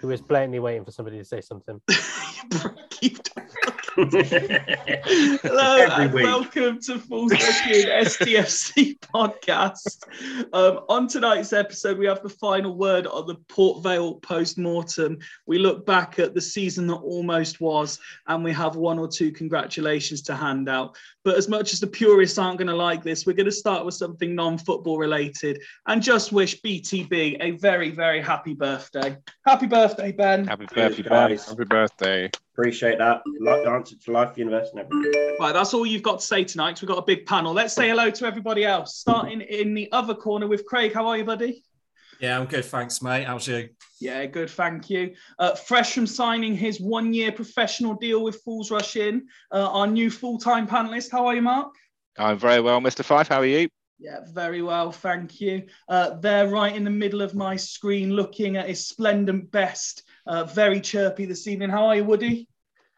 who is blatantly waiting for somebody to say something. Hello and welcome to Full Second STFC podcast. Um, on tonight's episode, we have the final word on the Port Vale post mortem. We look back at the season that almost was, and we have one or two congratulations to hand out. But as much as the purists aren't going to like this, we're going to start with something non football related and just wish BTB a very, very happy birthday. Happy birthday, Ben. Happy birthday, guys. Happy birthday. Appreciate that. Like the answer to life, universe, and everything. Right, that's all you've got to say tonight because we've got a big panel. Let's say hello to everybody else. Starting in the other corner with Craig. How are you, buddy? Yeah, I'm good. Thanks, mate. How's you? Yeah, good. Thank you. Uh, fresh from signing his one year professional deal with Fools Rush In, uh, our new full time panelist. How are you, Mark? I'm very well, Mr. Fife. How are you? Yeah, very well. Thank you. Uh, there, right in the middle of my screen, looking at his splendid best. Uh, very chirpy this evening. How are you, Woody?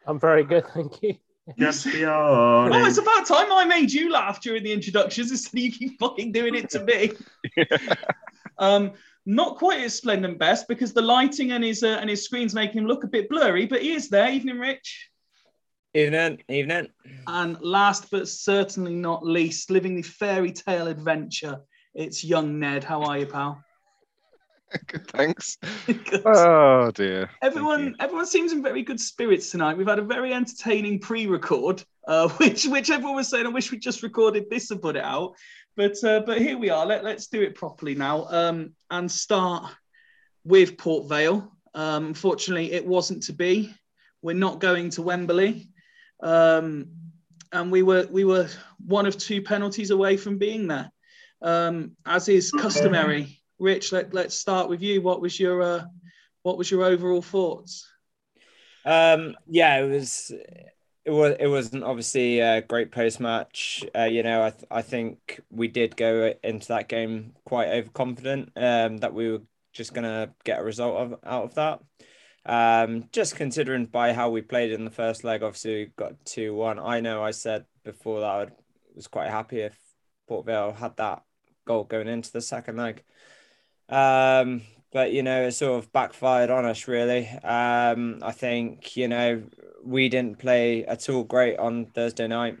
I'm very good. Thank you. Just beyond. Oh, it's about time I made you laugh during the introductions instead of you keep fucking doing it to me. um, not quite as splendid best because the lighting and his uh, and his screens make him look a bit blurry, but he is there. Evening, Rich. Evening, evening. And last but certainly not least, living the fairy tale adventure, it's young Ned. How are you, pal? Good, thanks. oh dear. Everyone, everyone seems in very good spirits tonight. We've had a very entertaining pre-record, uh, which which everyone was saying, I wish we just recorded this and put it out. But uh, but here we are. Let, let's do it properly now um, and start with Port Vale. Um, unfortunately, it wasn't to be. We're not going to Wembley, um, and we were we were one of two penalties away from being there, um, as is customary. Rich, let, let's start with you. What was your uh, what was your overall thoughts? Um, yeah, it was it was it wasn't obviously a great post match. Uh, you know, I th- I think we did go into that game quite overconfident um, that we were just gonna get a result of, out of that. Um, just considering by how we played in the first leg, obviously we got two one. I know I said before that I was quite happy if Port Vale had that goal going into the second leg. Um, but you know, it sort of backfired on us really. Um, I think you know we didn't play at all great on Thursday night.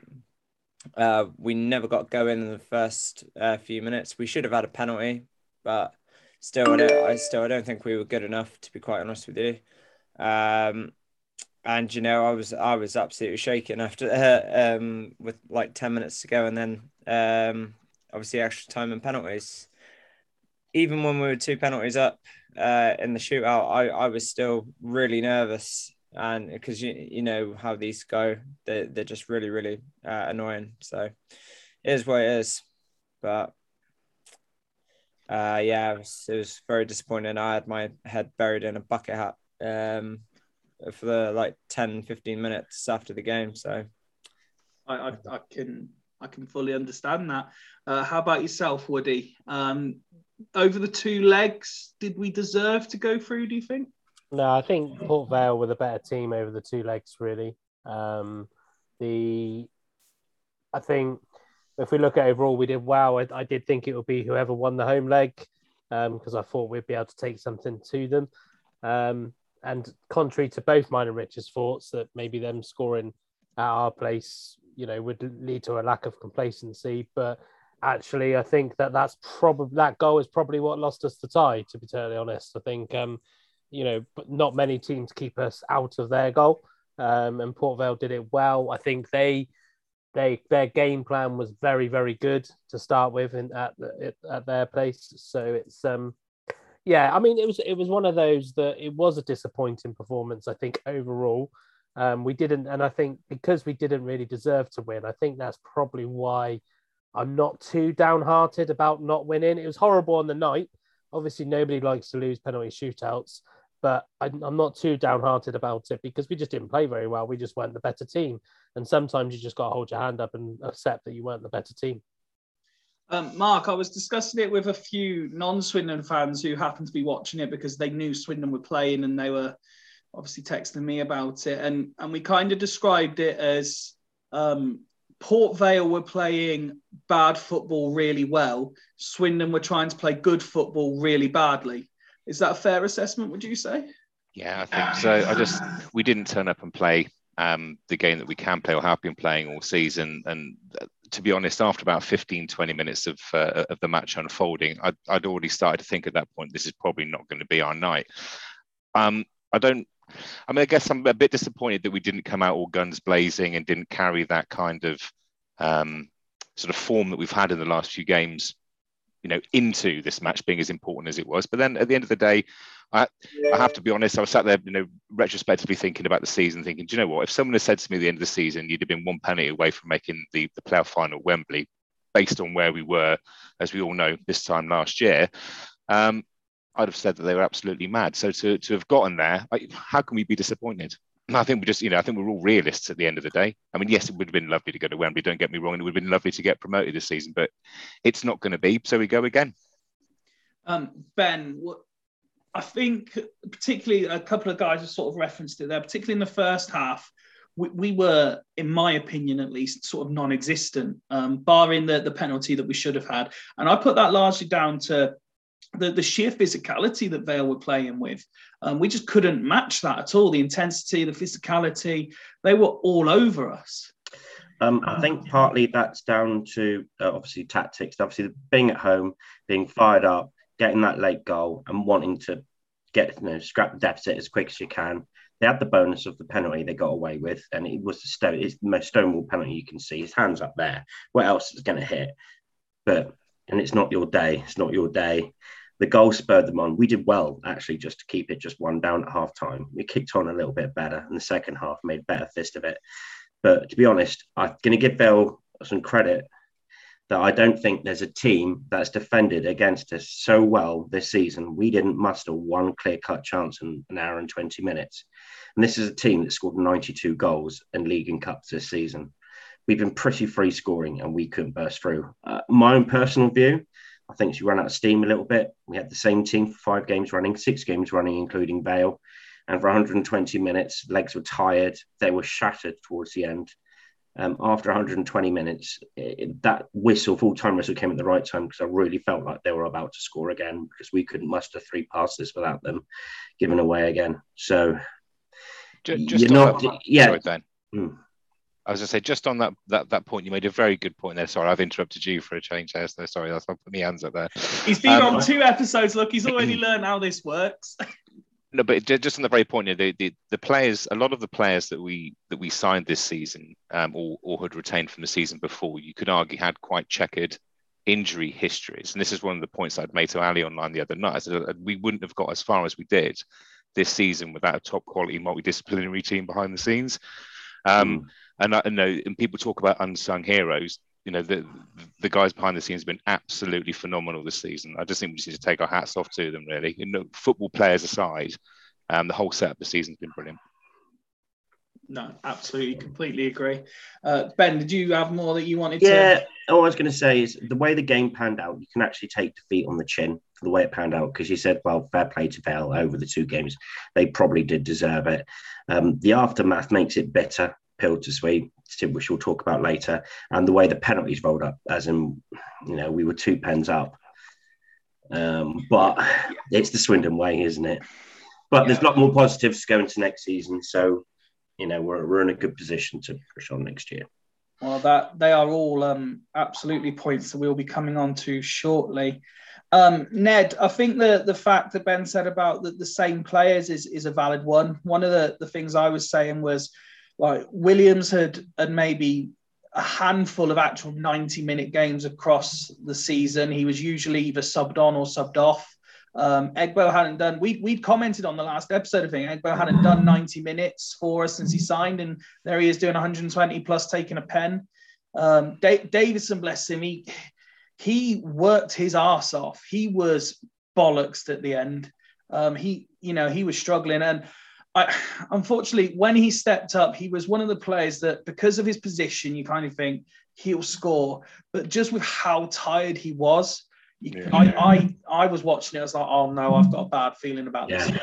Uh, we never got going in the first uh, few minutes. We should have had a penalty, but still, I, don't, I still I don't think we were good enough to be quite honest with you. Um, and you know, I was I was absolutely shaking after uh, um, with like ten minutes to go, and then um, obviously extra time and penalties even when we were two penalties up uh, in the shootout, I, I was still really nervous. And because you you know how these go, they're, they're just really, really uh, annoying. So it is what it is. But uh, yeah, it was, it was very disappointing. I had my head buried in a bucket hat um, for the like 10, 15 minutes after the game. So I, I, I can I can fully understand that. Uh, how about yourself, Woody? Um, over the two legs, did we deserve to go through? Do you think? No, I think Port Vale were the better team over the two legs. Really, um, the I think if we look at overall, we did well. I, I did think it would be whoever won the home leg um, because um, I thought we'd be able to take something to them. Um, and contrary to both mine and Richard's thoughts, that maybe them scoring at our place, you know, would lead to a lack of complacency. But actually, I think that that's probably that goal is probably what lost us the tie. To be totally honest, I think um, you know, but not many teams keep us out of their goal, um, and Port Vale did it well. I think they they their game plan was very very good to start with in, at at their place. So it's um yeah, I mean it was it was one of those that it was a disappointing performance. I think overall. Um, we didn't, and I think because we didn't really deserve to win, I think that's probably why I'm not too downhearted about not winning. It was horrible on the night. Obviously, nobody likes to lose penalty shootouts, but I'm not too downhearted about it because we just didn't play very well. We just weren't the better team. And sometimes you just got to hold your hand up and accept that you weren't the better team. Um, Mark, I was discussing it with a few non-Swindon fans who happened to be watching it because they knew Swindon were playing and they were obviously texting me about it. And, and we kind of described it as um, Port Vale were playing bad football really well. Swindon were trying to play good football really badly. Is that a fair assessment, would you say? Yeah, I think so. I just we didn't turn up and play um, the game that we can play or have been playing all season. And uh, to be honest, after about 15, 20 minutes of uh, of the match unfolding, I'd, I'd, already started to think at that point this is probably not going to be our night. Um, I don't. I mean, I guess I'm a bit disappointed that we didn't come out all guns blazing and didn't carry that kind of um, sort of form that we've had in the last few games, you know, into this match being as important as it was. But then at the end of the day, I, I have to be honest, I was sat there, you know, retrospectively thinking about the season, thinking, do you know what? If someone had said to me at the end of the season, you'd have been one penalty away from making the, the playoff final at Wembley, based on where we were, as we all know, this time last year, um, I'd have said that they were absolutely mad. So to, to have gotten there, how can we be disappointed? I think we just, you know, I think we're all realists at the end of the day. I mean, yes, it would have been lovely to go to Wembley. Don't get me wrong, and it would have been lovely to get promoted this season, but it's not going to be. So we go again. Um, ben, what, I think particularly a couple of guys have sort of referenced it there, particularly in the first half. We, we were, in my opinion at least, sort of non-existent, um, barring the, the penalty that we should have had. And I put that largely down to the, the sheer physicality that Vale were playing with. Um, we just couldn't match that at all. The intensity, the physicality, they were all over us. Um, I think partly that's down to uh, obviously tactics, obviously being at home, being fired up, getting that late goal, and wanting to get you know scrap the deficit as quick as you can. They had the bonus of the penalty they got away with, and it was the stone. It's the most stonewall penalty you can see. His hands up there. What else is going to hit? But and it's not your day. It's not your day the goal spurred them on. We did well actually just to keep it just one down at half time. We kicked on a little bit better in the second half, made better fist of it. But to be honest, I'm going to give Bill some credit that I don't think there's a team that's defended against us so well this season. We didn't muster one clear cut chance in an hour and 20 minutes. And this is a team that scored 92 goals in league and cups this season. We've been pretty free scoring and we couldn't burst through. Uh, my own personal view, I think she ran out of steam a little bit. We had the same team for five games running, six games running, including Vale. And for 120 minutes, legs were tired. They were shattered towards the end. Um, after 120 minutes, it, that whistle, full time whistle, came at the right time because I really felt like they were about to score again because we couldn't muster three passes without them giving away again. So, just, just you're not, yeah. Sorry, Mm. I was going to say, just on that, that that point, you made a very good point there. Sorry, I've interrupted you for a change there. So sorry, that's I put my hands up there. He's been um, on two episodes. Look, he's already learned how this works. no, but just on the very point, the, the the players, a lot of the players that we that we signed this season, um, or or had retained from the season before, you could argue had quite checkered injury histories. And this is one of the points I'd made to Ali online the other night. I said we wouldn't have got as far as we did this season without a top quality multidisciplinary team behind the scenes. Um, mm and I know and people talk about unsung heroes. You know, the the guys behind the scenes have been absolutely phenomenal this season. I just think we just need to take our hats off to them. Really, you know, football players aside, um, the whole set of the season's been brilliant. No, absolutely, completely agree. Uh, ben, did you have more that you wanted yeah, to? Yeah, all I was going to say is the way the game panned out, you can actually take defeat on the chin for the way it panned out because you said, well, fair play to Vale over the two games. They probably did deserve it. Um, the aftermath makes it better pill to sweet, which we'll talk about later, and the way the penalties rolled up, as in, you know, we were two pens up. Um, but it's the Swindon way, isn't it? But yeah. there's a lot more positives going into next season, so you know we're, we're in a good position to push on next year. Well, that they are all um, absolutely points that we'll be coming on to shortly. Um, Ned, I think the the fact that Ben said about the, the same players is is a valid one. One of the, the things I was saying was like Williams had had maybe a handful of actual 90 minute games across the season. He was usually either subbed on or subbed off. Um, Egbo hadn't done, we, we'd commented on the last episode of thing. Egbo hadn't done 90 minutes for us since he signed, and there he is doing 120 plus taking a pen. Um, da- Davison, bless him, he, he worked his ass off. He was bollocksed at the end. Um, he, you know, he was struggling. And I, unfortunately, when he stepped up, he was one of the players that, because of his position, you kind of think he'll score. But just with how tired he was, yeah. I, I, I was watching it. I was like, oh no, I've got a bad feeling about yeah. this.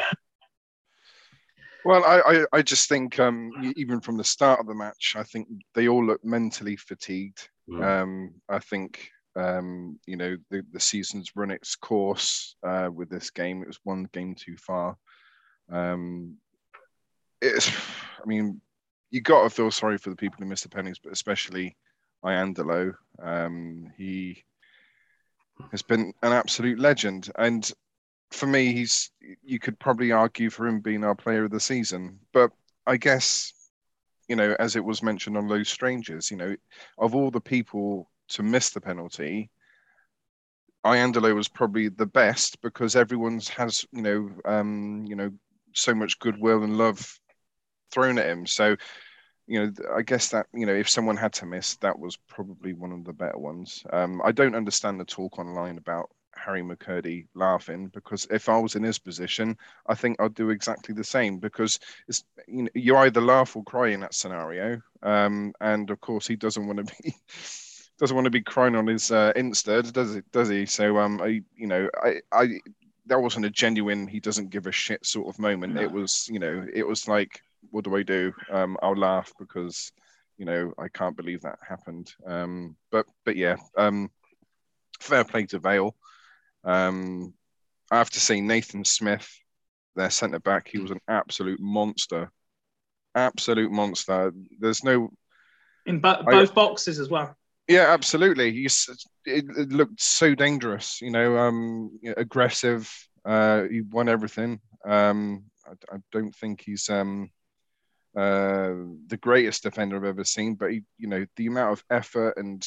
Well, I, I, I just think um, even from the start of the match, I think they all look mentally fatigued. Yeah. Um, I think um, you know the, the season's run its course uh, with this game. It was one game too far. Um, it's, I mean, you got to feel sorry for the people who missed the pennies, but especially Iandolo. Um, he has been an absolute legend, and for me, he's you could probably argue for him being our player of the season. But I guess, you know, as it was mentioned on Low Strangers, you know, of all the people to miss the penalty, Iandolo was probably the best because everyone's has, you know, um, you know, so much goodwill and love thrown at him. So, you know, I guess that you know, if someone had to miss, that was probably one of the better ones. Um, I don't understand the talk online about Harry McKirdy laughing because if I was in his position, I think I'd do exactly the same because it's you know you either laugh or cry in that scenario, um, and of course he doesn't want to be doesn't want to be crying on his uh, Insta, does it? Does he? So um, I you know I I that wasn't a genuine he doesn't give a shit sort of moment. No. It was you know it was like what do I do? Um, I'll laugh because you know I can't believe that happened. Um, but but yeah, um, fair play to Vale. Um, I have to say, Nathan Smith, their centre back, he was an absolute monster. Absolute monster. There's no. In bo- both I, boxes as well. Yeah, absolutely. He's, it, it looked so dangerous, you know, um, aggressive. Uh, he won everything. Um, I, I, don't think he's um, uh, the greatest defender I've ever seen, but he, you know, the amount of effort and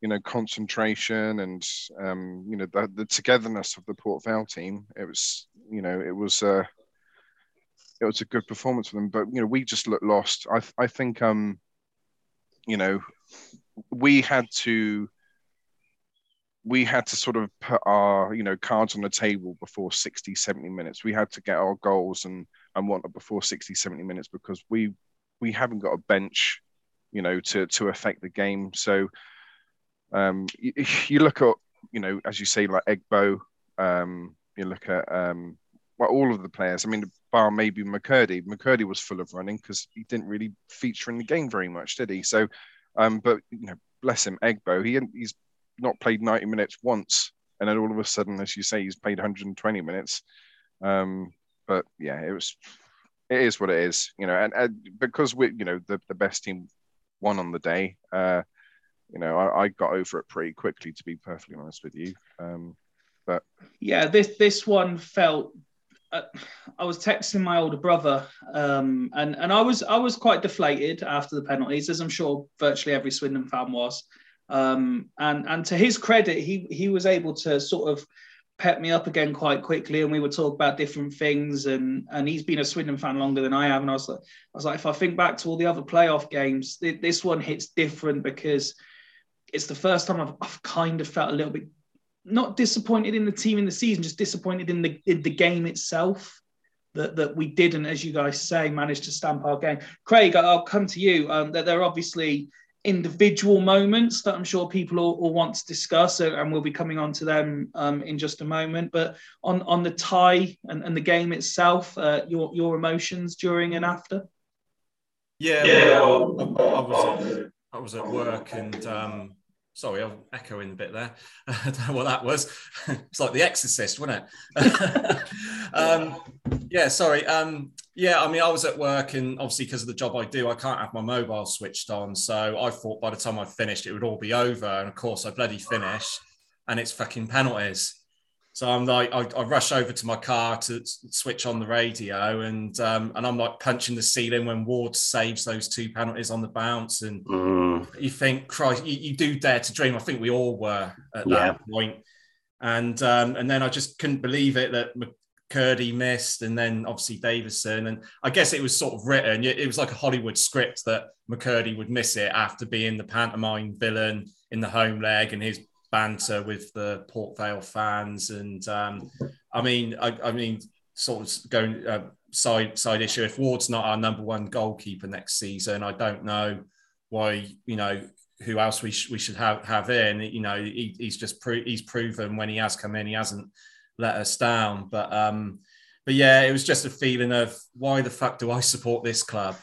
you know concentration and um, you know the, the togetherness of the Port Vale team. It was you know it was uh, it was a good performance for them, but you know we just looked lost. I I think um you know we had to we had to sort of put our you know cards on the table before 60 70 minutes we had to get our goals and and whatnot before 60 70 minutes because we we haven't got a bench you know to to affect the game so um, you, you, look at, you know, as you say, like Egbo, um, you look at um, well, all of the players. I mean, bar maybe McKirdy. McKirdy was full of running because he didn't really feature in the game very much, did he? So, um, but you know, bless him, Egbo. He he's not played 90 minutes once, and then all of a sudden, as you say, he's played 120 minutes. Um, but yeah, it was, it is what it is, you know, and, and because we, you know, the, the best team won on the day. Uh, you know, I, I, got over it pretty quickly, to be perfectly honest with you. Um, but yeah, this this one felt. Uh, I was texting my older brother, um, and and I was I was quite deflated after the penalties, as I'm sure virtually every Swindon fan was. Um, and and to his credit, he he was able to sort of pep me up again quite quickly, and we would talk about different things. And and he's been a Swindon fan longer than I have, and I was like, I was like, if I think back to all the other playoff games, th- this one hits different because it's the first time I've, I've kind of felt a little bit not disappointed in the team in the season, just disappointed in the in the game itself. That, that we didn't, as you guys say, manage to stamp our game. Craig, I'll come to you. Um, that there are obviously individual moments that I'm sure people will, will want to discuss, uh, and we'll be coming on to them um, in just a moment. But on on the tie and, and the game itself, uh, your your emotions during and after. Yeah, yeah. Well, I, I, was I was at work and um, Sorry, I'm echoing a bit there. I don't know what that was. it's like The Exorcist, wasn't it? um, yeah, sorry. Um, yeah, I mean, I was at work, and obviously because of the job I do, I can't have my mobile switched on. So I thought by the time I finished, it would all be over. And of course, I bloody finished, and it's fucking penalties. So I'm like, I, I, rush over to my car to switch on the radio, and um, and I'm like punching the ceiling when Ward saves those two penalties on the bounce, and mm. you think, Christ, you, you, do dare to dream. I think we all were at yeah. that point, and um, and then I just couldn't believe it that McKirdy missed, and then obviously Davison, and I guess it was sort of written. It was like a Hollywood script that McKirdy would miss it after being the pantomime villain in the home leg, and his banter with the Port Vale fans, and um, I mean, I, I, mean, sort of going uh, side side issue. If Ward's not our number one goalkeeper next season, I don't know why you know who else we, sh- we should have have in. You know, he, he's just pro- he's proven when he has come in, he hasn't let us down. But um, but yeah, it was just a feeling of why the fuck do I support this club?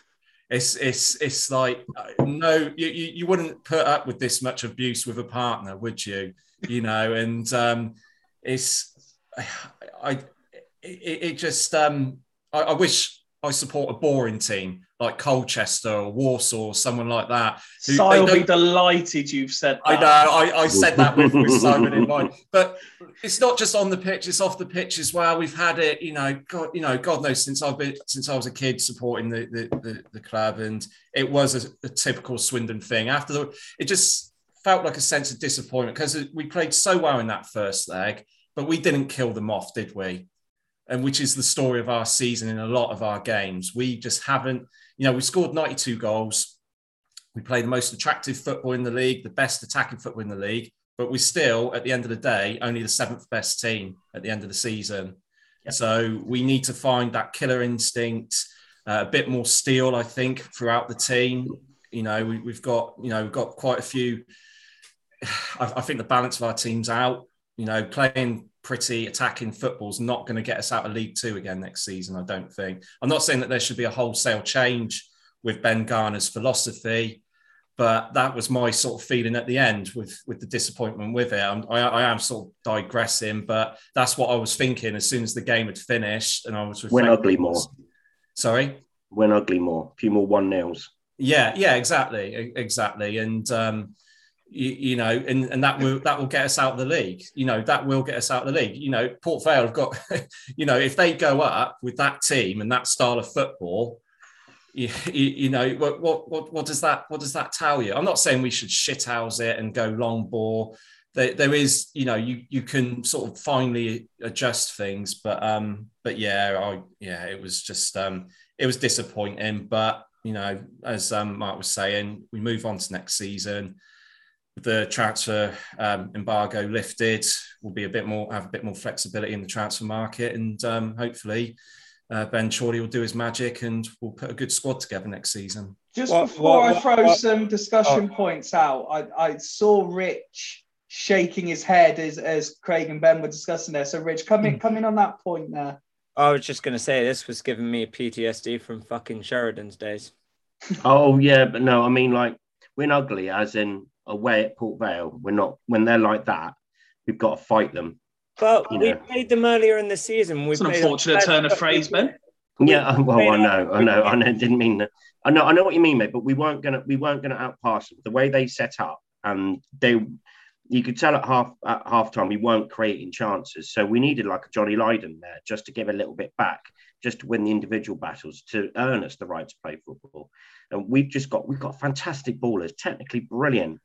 it's it's it's like uh, no you, you wouldn't put up with this much abuse with a partner would you you know and um it's i it, it just um I, I wish I support a boring team like Colchester or Walsall or someone like that. who, will be delighted you've said that. I know, I, I said that with, with Simon in mind. But it's not just on the pitch, it's off the pitch as well. We've had it, you know, God, you know, God knows since I've been since I was a kid supporting the the, the, the club, and it was a, a typical Swindon thing. After the it just felt like a sense of disappointment because we played so well in that first leg, but we didn't kill them off, did we? and which is the story of our season in a lot of our games. We just haven't, you know, we scored 92 goals. We play the most attractive football in the league, the best attacking football in the league, but we're still, at the end of the day, only the seventh best team at the end of the season. Yep. So we need to find that killer instinct, uh, a bit more steel, I think, throughout the team. You know, we, have got, you know, we've got quite a few. I, I think the balance of our team's out. You know, playing pretty attacking football's not going to get us out of League Two again next season. I don't think. I'm not saying that there should be a wholesale change with Ben Garner's philosophy, but that was my sort of feeling at the end with with the disappointment with it. I'm, I, I am sort of digressing, but that's what I was thinking as soon as the game had finished, and I was went ugly more. Sorry, went ugly more. A few more one nils. Yeah, yeah, exactly, exactly, and. um you, you, know, and, and that will that will get us out of the league. You know, that will get us out of the league. You know, Port Vale have got, you know, if they go up with that team and that style of football, you, you, know, what, what what what does that what does that tell you? I'm not saying we should shithouse it and go long ball. There, there is, you know, you you can sort of finally adjust things, but um, but yeah, I yeah, it was just um, it was disappointing. But you know, as um, Mark was saying, we move on to next season the transfer um, embargo lifted, we'll be a bit more have a bit more flexibility in the transfer market, and um, hopefully uh, Ben Chorley will do his magic, and we'll put a good squad together next season. Just what, before what, I throw what, some discussion oh. points out, I, I saw Rich shaking his head as, as Craig and Ben were discussing there. So, Rich, come in, come in on that point there. I was just going to say this was giving me PTSD from fucking Sheridan's days. Oh yeah, but no, I mean like we're ugly, as in away at Port Vale. We're not when they're like that. We've got to fight them. But we know. played them earlier in the season. We it's an unfortunate turn of phrase, Ben. Yeah, well, I know, I know, I know. Didn't mean that. I know, I know what you mean, mate. But we weren't gonna, we weren't gonna outpass them. The way they set up, and they, you could tell at half at half time we weren't creating chances. So we needed like a Johnny Lydon there just to give a little bit back, just to win the individual battles, to earn us the right to play football. And we've just got, we've got fantastic ballers, technically brilliant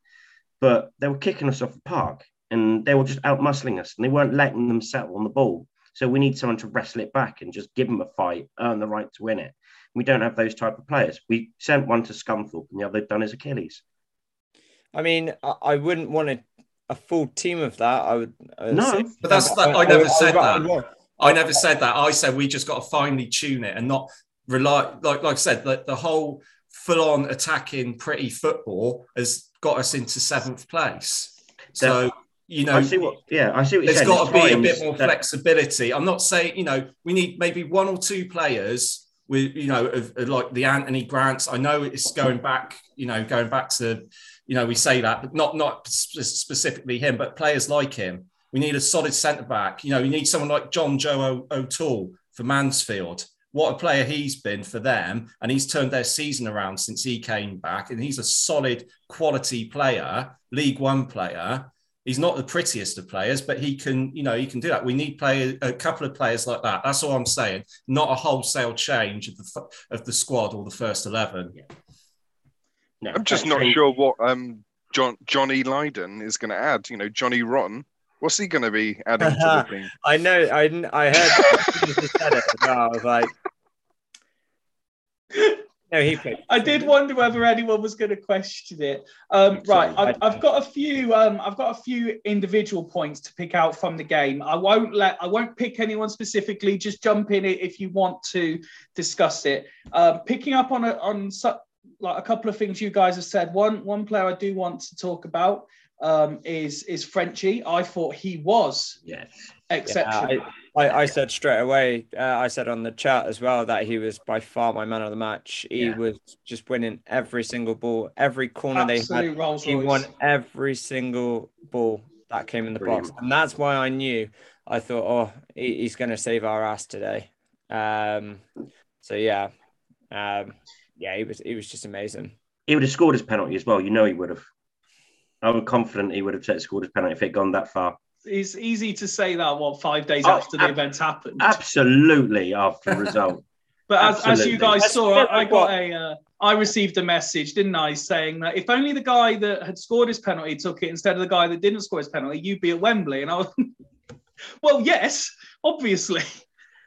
but they were kicking us off the park and they were just out muscling us and they weren't letting them settle on the ball. So we need someone to wrestle it back and just give them a fight, earn the right to win it. We don't have those type of players. We sent one to Scunthorpe and the other done his Achilles. I mean, I wouldn't want a, a full team of that. I would. I would no, say, but that's that. I, I never I, said that. I never said that. I said we just got to finely tune it and not rely. Like like I said, the, the whole full on attacking pretty football has got us into seventh place. So, you know, I see what, yeah, I see what you're there's got to be a bit more that... flexibility. I'm not saying, you know, we need maybe one or two players with, you know, of, of like the Anthony Grants. I know it's going back, you know, going back to, you know, we say that, but not not specifically him, but players like him. We need a solid centre back. You know, you need someone like John Joe O'Toole for Mansfield what a player he's been for them. And he's turned their season around since he came back. And he's a solid quality player, League One player. He's not the prettiest of players, but he can, you know, he can do that. We need play a couple of players like that. That's all I'm saying. Not a wholesale change of the of the squad or the first eleven. Yeah. No, I'm just not sure what um, John Johnny Lydon is going to add. You know, Johnny Rotten. What's he going to be adding to the thing? I know. I I heard. said it. I was like, no, he played. I did wonder whether anyone was going to question it. Um, right, I've, I've, got a few. Um, I've got a few individual points to pick out from the game. I won't let. I won't pick anyone specifically. Just jump in it if you want to discuss it. Um, picking up on a, on su- like a couple of things you guys have said. One one player I do want to talk about um, is is Frenchy. I thought he was yes. exceptional. Yeah, I, I, I, said straight away. Uh, I said on the chat as well that he was by far my man of the match. He yeah. was just winning every single ball, every corner Absolute they had. Rolls he won every single ball that came in the Brilliant. box, and that's why I knew. I thought, oh, he, he's going to save our ass today. Um, so yeah, um, yeah, he was he was just amazing. He would have scored his penalty as well. You know he would have. I'm confident he would have scored his penalty if it had gone that far. It's easy to say that what five days Oh, after the event happened. Absolutely after the result. But as, as you guys That's saw, I, I got what- a, uh, I received a message, didn't I, saying that if only the guy that had scored his penalty took it instead of the guy that didn't score his penalty, you'd be at Wembley. And I was, well, yes, obviously.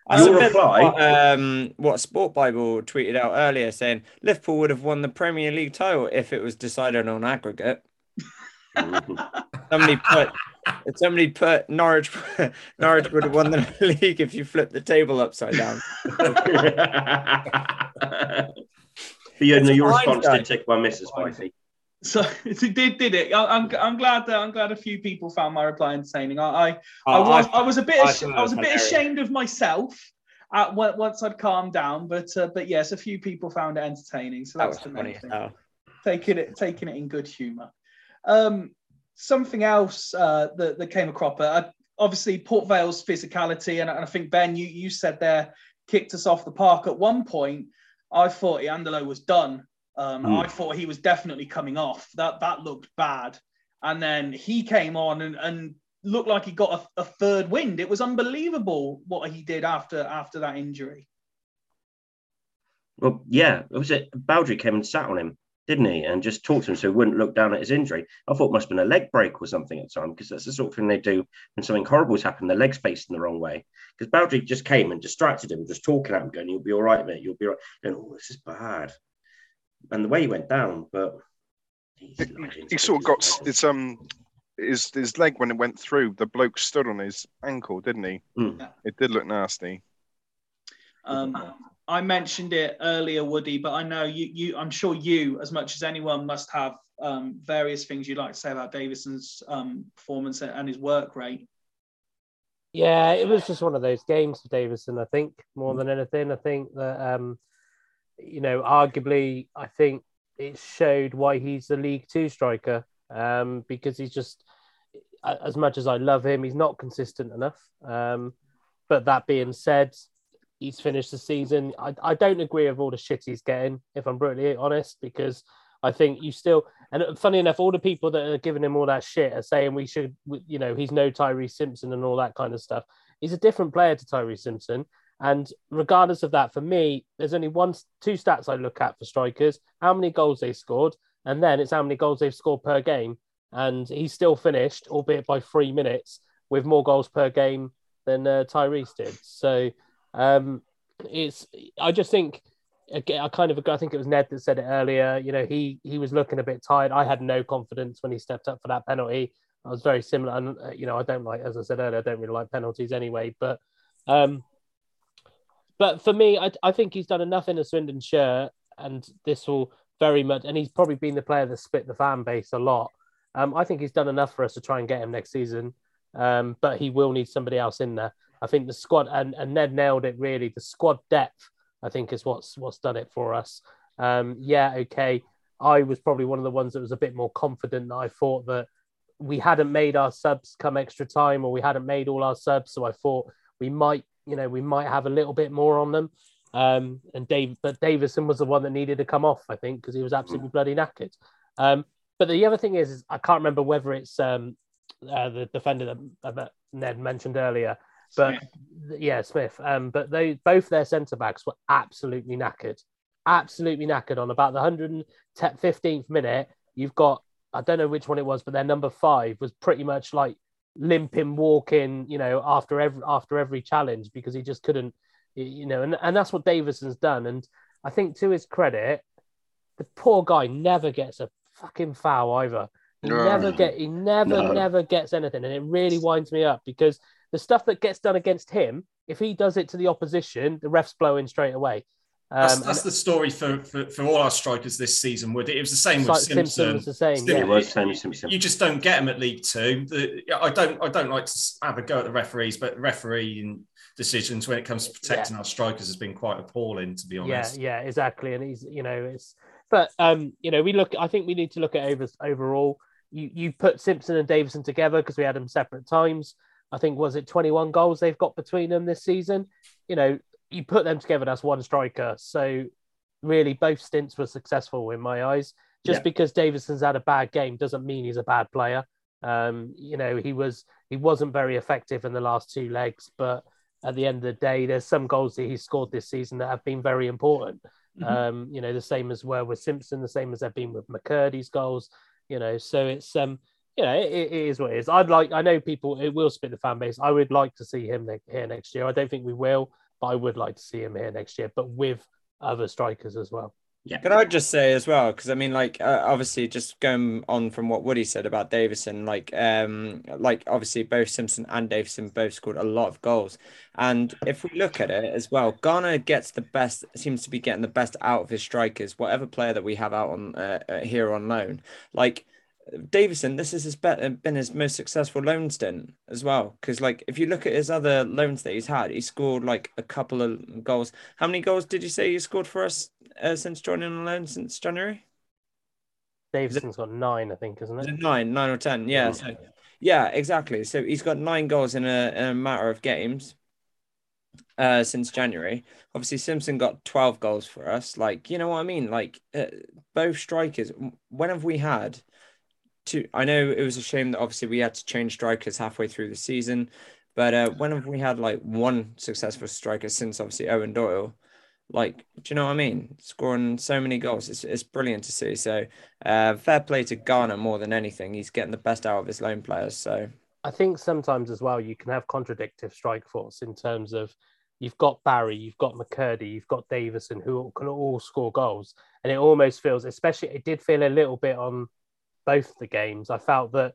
That's Your a reply- what, um, what Sport Bible tweeted out earlier, saying Liverpool would have won the Premier League title if it was decided on aggregate. Somebody put somebody put Norwich Norwich would have won the league if you flipped the table upside down. but you know, your response did tick my missus, Wifey. So it did, did it? I, I'm, I'm glad that I'm glad a few people found my reply entertaining. I, I, ah, I Oh, was, I was a bit, I ash- I was a bit was ashamed of myself. Uh, At, once I'd calmed down, but uh, but yes, a few people found it entertaining. So that that's was the funny. main as thing. hell. taking it taking it in good humor. Um, something else uh, that, that came across, uh, obviously Port Vale's physicality, and, and I think Ben, you you said there kicked us off the park at one point. I thought Iandolo was done. Um, Mm. I thought he was definitely coming off. That that looked bad, and then he came on and, and looked like he got a, a third wind. It was unbelievable what he did after after that injury. Well, yeah, it was it. Baudry came and sat on him, didn't he? And just talked to him so he wouldn't look down at his injury. I thought it must have been a leg break or something at the time because that's the sort of thing they do when something horrible's happened. The legs facing the wrong way. Because Baudry just came and distracted him, just talking at him, going, "You'll be all right, mate. You'll be all right." Going, "Oh, this is bad." And the way he went down, but He, he sort of got isn't it's um his his leg when it went through. The bloke stood on his ankle, didn't he? he? Mm. It did look nasty. Um, I mentioned it earlier, Woody, but I know you, you. I'm sure you, as much as anyone, must have um, various things you'd like to say about Davison's um, performance and his work rate. Yeah, it was just one of those games for Davison, I think, more than anything. I think that, um, you know, arguably, I think it showed why he's the League Two striker um, because he's just, as much as I love him, he's not consistent enough. Um, but that being said, he's finished the season. I, I don't agree with all the shit he's getting, if I'm brutally honest, because I think you still, and funny enough, all the people that are giving him all that shit are saying we should, you know, he's no Tyreece Simpson and all that kind of stuff. He's a different player to Tyreece Simpson. And regardless of that, for me, there's only one, two stats I look at for strikers how many goals they scored, and then it's how many goals they've scored per game. And he's still finished, albeit by three minutes, with more goals per game than uh, Tyreece did. So um, it's, I just think, again, I kind of. I think it was Ned that said it earlier. You know, he he was looking a bit tired. I had no confidence when he stepped up for that penalty. I was very similar, and uh, you know, I don't like, as I said earlier, I don't really like penalties anyway. But um, but for me, I, I think he's done enough in a Swindon shirt, and this will very much, and he's probably been the player that split the fan base a lot. Um, I think he's done enough for us to try and get him next season, um, but he will need somebody else in there. I think the squad, and, and Ned nailed it really. The squad depth, I think, is what's what's done it for us. Um, yeah, okay. I was probably one of the ones that was a bit more confident that I thought that we hadn't made our subs come extra time or we hadn't made all our subs. So I thought we might, you know, we might have a little bit more on them. Um, and Dave, but Davison was the one that needed to come off, I think, because he was absolutely bloody knackered. Um, but the other thing is, is I can't remember whether it's um, uh, the defender that, that Ned mentioned earlier, but yeah, Smith. Um, but they both their centre backs were absolutely knackered, absolutely knackered. On about the 115th minute, you've got I don't know which one it was, but their number five was pretty much like limping, walking, you know, after every after every challenge because he just couldn't, you know, and, and that's what Davison's done. And I think to his credit, the poor guy never gets a fucking foul either. He No. never get he never No. never gets anything, and it really winds me up because the stuff that gets done against him, if he does it to the opposition, the refs blow in straight away. Um, That's, that's the story for, for, for all our strikers this season, Would it? It was the same with Simpson, Simpson. was the same. Simpson- Yeah. It was same Simpson. You just don't get them at League Two. The, I don't. I don't like to have a go at the referees, but refereeing decisions when it comes to protecting our strikers has been quite appalling, to be honest. yeah, yeah, exactly. And he's, you know, it's, but um, you know, we look. I think we need to look at over overall. You you put Simpson and Davison together because we had them separate times. I think was it 21 goals they've got between them this season. You know, you put them together, that's one striker. So really, both stints were successful in my eyes. Just Yeah. because Davison's had a bad game doesn't mean he's a bad player. Um, you know, he was he wasn't very effective in the last two legs, but at the end of the day, there's some goals that he scored this season that have been very important. Mhm. Um, you know, the same as well with Simpson, the same as they've been with McKirdy's goals. You know, so it's um, you know, it, it is what it is. I'd like, I know people, it will split the fan base. I would like to see him ne- here next year. I don't think we will, but I would like to see him here next year, but with other strikers as well. Yeah. Can I just say as well, because I mean, like, uh, obviously, just going on from what Woody said about Davison, like, um, like obviously both Simpson and Davison both scored a lot of goals, and if we look at it as well, Garner gets the best, seems to be getting the best out of his strikers, whatever player that we have out on uh, uh, here on loan, like. Davison, this is his be- been his most successful loan stint as well. Because, like, if you look at his other loans that he's had, he scored like a couple of goals. How many goals did you say you scored for us uh, since joining on loan since January? Davison's got nine, I think, isn't it? it nine, nine or ten? Yeah. So, yeah, exactly. So he's got nine goals in a, in a matter of games uh, since January. Obviously, Simpson got 12 goals for us. Like, you know what I mean? Like, uh, both strikers, when have we had two? I know it was a shame that obviously we had to change strikers halfway through the season, but uh, when have we had like one successful striker since obviously Eoin Doyle? Like, do you know what I mean? Scoring so many goals, it's, it's brilliant to see. So, uh, fair play to Garner more than anything. He's getting the best out of his loan players. So, I think sometimes as well you can have contradictive strike force in terms of you've got Barry, you've got McKirdy, you've got Davison who can all score goals, and it almost feels, especially it did feel a little bit on both the games. I felt that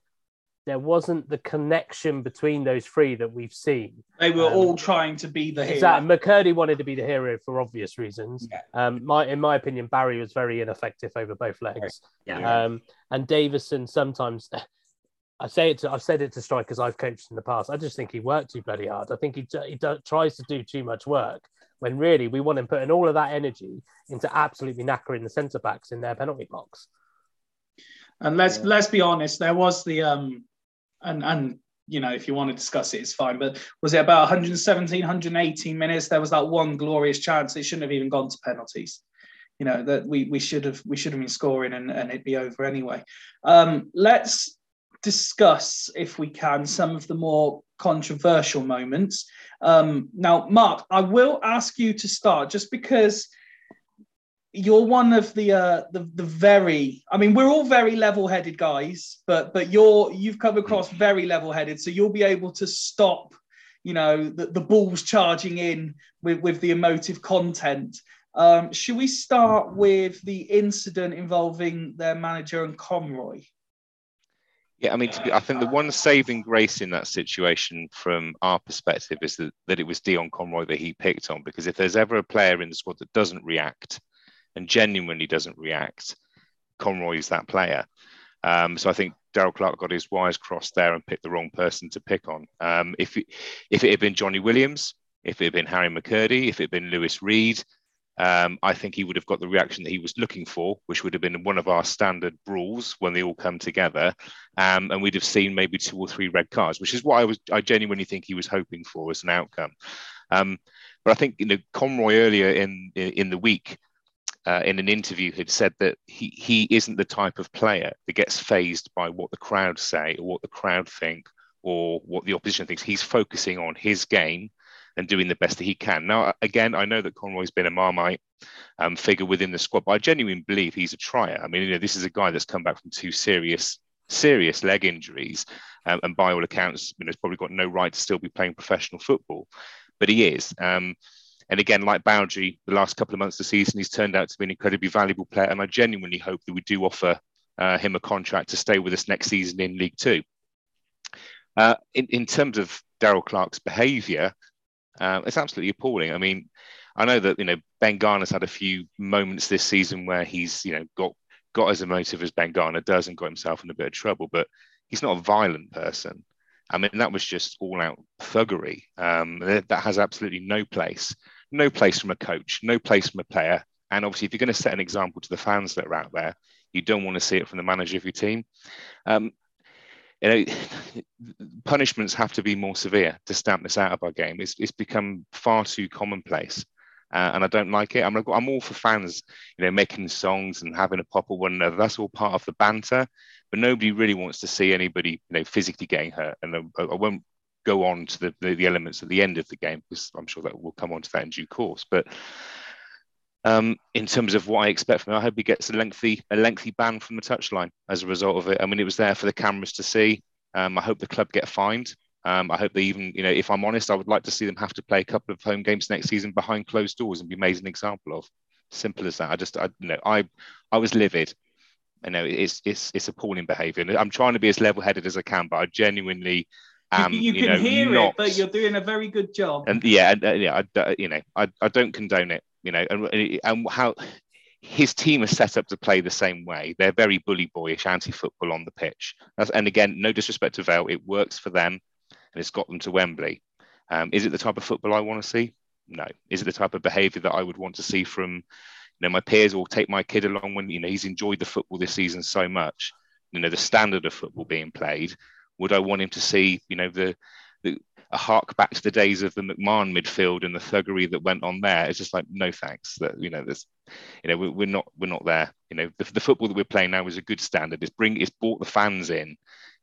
there wasn't the connection between those three that we've seen. They were Um, all trying to be the hero. Exactly. McKirdy wanted to be the hero for obvious reasons. Yeah. Um, my in my opinion, Barry was very ineffective over both legs. Yeah. Um, and Davison sometimes, I say it to, I've said it to strikers I've coached in the past. I just think he worked too bloody hard. I think he, he do, tries to do too much work when really we want him putting all of that energy into absolutely knackering the centre backs in their penalty box. And let's let's be honest, there was the um and and you know if you want to discuss it, it's fine. But was it about 117, 118 minutes? There was that one glorious chance. It shouldn't have even gone to penalties. You know that we we should have we should have been scoring and, and it'd be over anyway. Um, let's discuss if we can some of the more controversial moments. Um, now, Mark, I will ask you to start just because you're one of the uh the, the very i mean we're all very level-headed guys but but you're you've come across very level-headed so you'll be able to stop you know the, the balls charging in with with the emotive content um should we start with the incident involving their manager and conroy Yeah, I mean, be, I think the one saving grace in that situation from our perspective is that, that it was Dion Conroy that he picked on. Because if there's ever a player in the squad that doesn't react and genuinely doesn't react, Conroy is that player. Um, so I think Darrell Clarke got his wires crossed there and picked the wrong person to pick on. Um, if, if it had been Johnny Williams, if it had been Harry McKirdy, if it had been Louis Reed, um, I think he would have got the reaction that he was looking for, which would have been one of our standard brawls when they all come together, um, and we'd have seen maybe two or three red cards, which is what I was. I genuinely think he was hoping for as an outcome. Um, but I think you know Conroy earlier in, in the week. Uh, in an interview, had said that he, he isn't the type of player that gets phased by what the crowd say or what the crowd think or what the opposition thinks. He's focusing on his game and doing the best that he can. Now, again, I know that Conroy's been a Marmite um, figure within the squad, but I genuinely believe he's a trier. I mean, you know, this is a guy that's come back from two serious, serious leg injuries, um, and by all accounts, you know, has probably got no right to still be playing professional football, but he is. Um, and again, like Baudry, the last couple of months of the season, he's turned out to be an incredibly valuable player, and I genuinely hope that we do offer uh, him a contract to stay with us next season in League Two. Uh, in, in terms of Darrell Clarke's behaviour, uh, it's absolutely appalling. I mean, I know that you know Ben Garner's had a few moments this season where he's you know got got as emotive as Ben Garner does and got himself in a bit of trouble, but he's not a violent person. I mean, that was just all out thuggery. Um, that, that has absolutely no place, no place from a coach, no place from a player. And obviously, if you're going to set an example to the fans that are out there, you don't want to see it from the manager of your team. Um, you know, punishments have to be more severe to stamp this out of our game. It's, it's become far too commonplace. Uh, and I don't like it. I'm, I'm all for fans, you know, making songs and having a pop with one another. That's all part of the banter, but nobody really wants to see anybody, you know, physically getting hurt. And I, I won't go on to the, the, the elements at the end of the game because I'm sure that we'll come on to that in due course. But um, in terms of what I expect from him, I hope he gets a lengthy a lengthy ban from the touchline as a result of it. I mean, it was there for the cameras to see. Um, I hope the club get fined. Um, I hope they even, you know, if I'm honest, I would like to see them have to play a couple of home games next season behind closed doors and be made an example of. Simple as that. I just, I, you know, I, I was livid. I know it's it's it's appalling behaviour. I'm trying to be as level-headed as I can, but I genuinely am. you, you, you can know, hear not, it, but you're doing a very good job. and yeah, and, uh, yeah, I, uh, you know, I, I don't condone it. You know, and, and how his team is set up to play the same way. They're very bully boyish, anti-football on the pitch. That's, and again, no disrespect to Vale, it works for them, and it's got them to Wembley. Um, is it the type of football I want to see? No. Is it the type of behaviour that I would want to see from, you know, my peers or take my kid along when you know he's enjoyed the football this season so much? You know, the standard of football being played. Would I want him to see, you know, the, the a hark back to the days of the McMahon midfield and the thuggery that went on there. It's just like no thanks. That you know, there's, you know, we're, not we're not there. You know, the, the, football that we're playing now is a good standard. It's bring it's brought the fans in.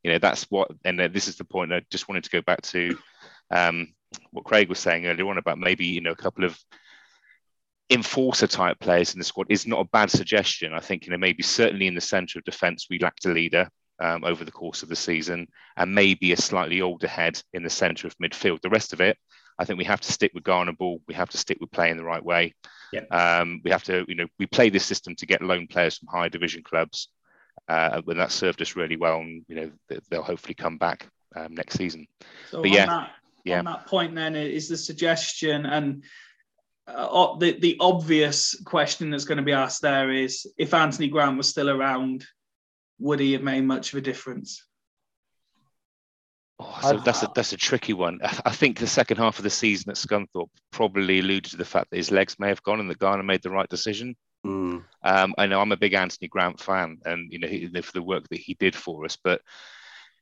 You know, that's what. And this is the point. I just wanted to go back to um, what Craig was saying earlier on about maybe you know a couple of enforcer type players in the squad is not a bad suggestion. I think you know maybe certainly in the centre of defence we lacked a leader um, over the course of the season, and maybe a slightly older head in the centre of midfield. The rest of it, I think we have to stick with Garner ball. We have to stick with playing the right way. Yeah. Um, we have to, you know, we play this system to get loan players from higher division clubs, uh, and that served us really well. And you know, they'll hopefully come back um, next season. So But yeah, that, yeah. on that point, then is the suggestion and uh, the the obvious question that's going to be asked there is if Anthony Grant was still around, would he have made much of a difference? Oh, so that's a that's a tricky one. I I think the second half of the season at Scunthorpe probably alluded to the fact that his legs may have gone and that Garner made the right decision. Mm. Um, I know I'm a big Anthony Grant fan, and you know he, for the work that he did for us, but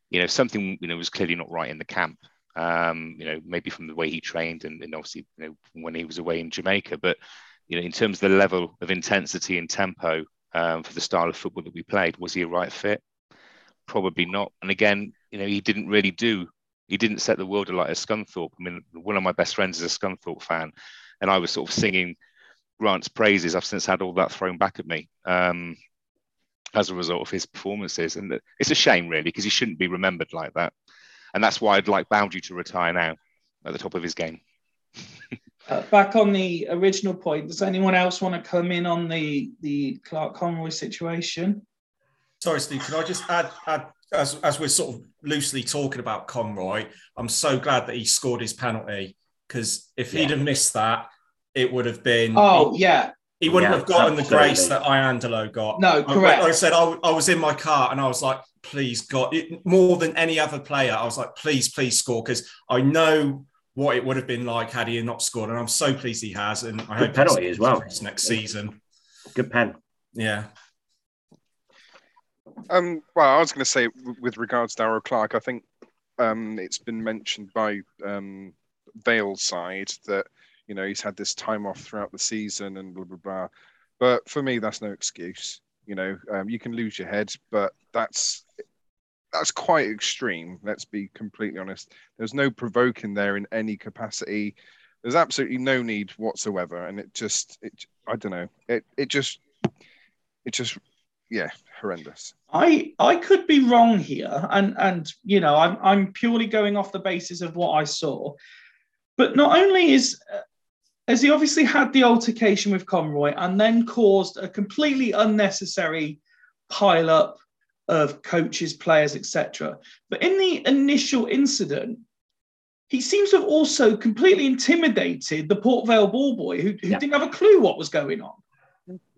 you know something you know was clearly not right in the camp. Um, you know maybe from the way he trained and, and obviously you know when he was away in Jamaica, but you know in terms of the level of intensity and tempo um, for the style of football that we played, was he a right fit? Probably not. And again, you know he didn't really do. He didn't set the world alight as Scunthorpe. I mean, one of my best friends is a Scunthorpe fan, and I was sort of singing Grant's praises. I've since had all that thrown back at me um, as a result of his performances, and it's a shame, really, because he shouldn't be remembered like that. And that's why I'd like Baudry to retire now, at the top of his game. Uh, back on the original point, does anyone else want to come in on the the Clarke Conroy situation? Sorry, Steve. Can I just add, add as as we're sort of loosely talking about Conroy? I'm so glad that he scored his penalty because if he'd have missed that, it would have been. Oh yeah, He wouldn't Yeah, have gotten the grace that Iandolo got. No, Like- correct. Like I said, I, I was in my car and I was like, please, God, it, more than any other player, I was like, please, please score because I know what it would have been like had he not scored. And I'm so pleased he has. And I Good hope penalty as well. next season. Good pen. Yeah. Um, well, I was going to say with regards to Darrell Clarke, I think um, it's been mentioned by um, Vale's side that you know he's had this time off throughout the season and blah blah blah. But for me, that's no excuse. You know, um, you can lose your head, but that's that's quite extreme. Let's be completely honest. There's no provoking there in any capacity. There's absolutely no need whatsoever, and it just it I don't know. It it just it just yeah horrendous. I I could be wrong here, and and you know I'm I'm purely going off the basis of what I saw. But not only is uh, has he obviously had the altercation with Conroy and then caused a completely unnecessary pile up of coaches, players, etc. But in the initial incident, he seems to have also completely intimidated the Port Vale ball boy who, who Yeah. didn't have a clue what was going on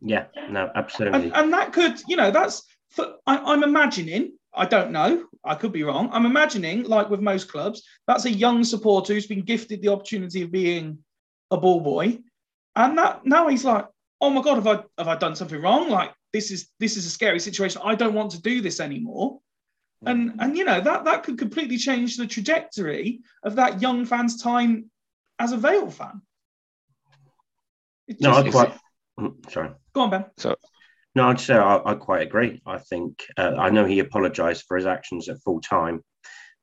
Yeah, no, absolutely. and, and that could you know that's for, I, i'm imagining i don't know i could be wrong i'm imagining like with most clubs that's a young supporter who's been gifted the opportunity of being a ball boy and that now he's like oh my god have i have i done something wrong like this is this is a scary situation i don't want to do this anymore And and you know that that could completely change the trajectory of that young fan's time as a Vale fan. It No, I quite. Mm, Sorry. Go on, Ben. So, No, I'd say I, I quite agree. I think uh, I know he apologised for his actions at full time,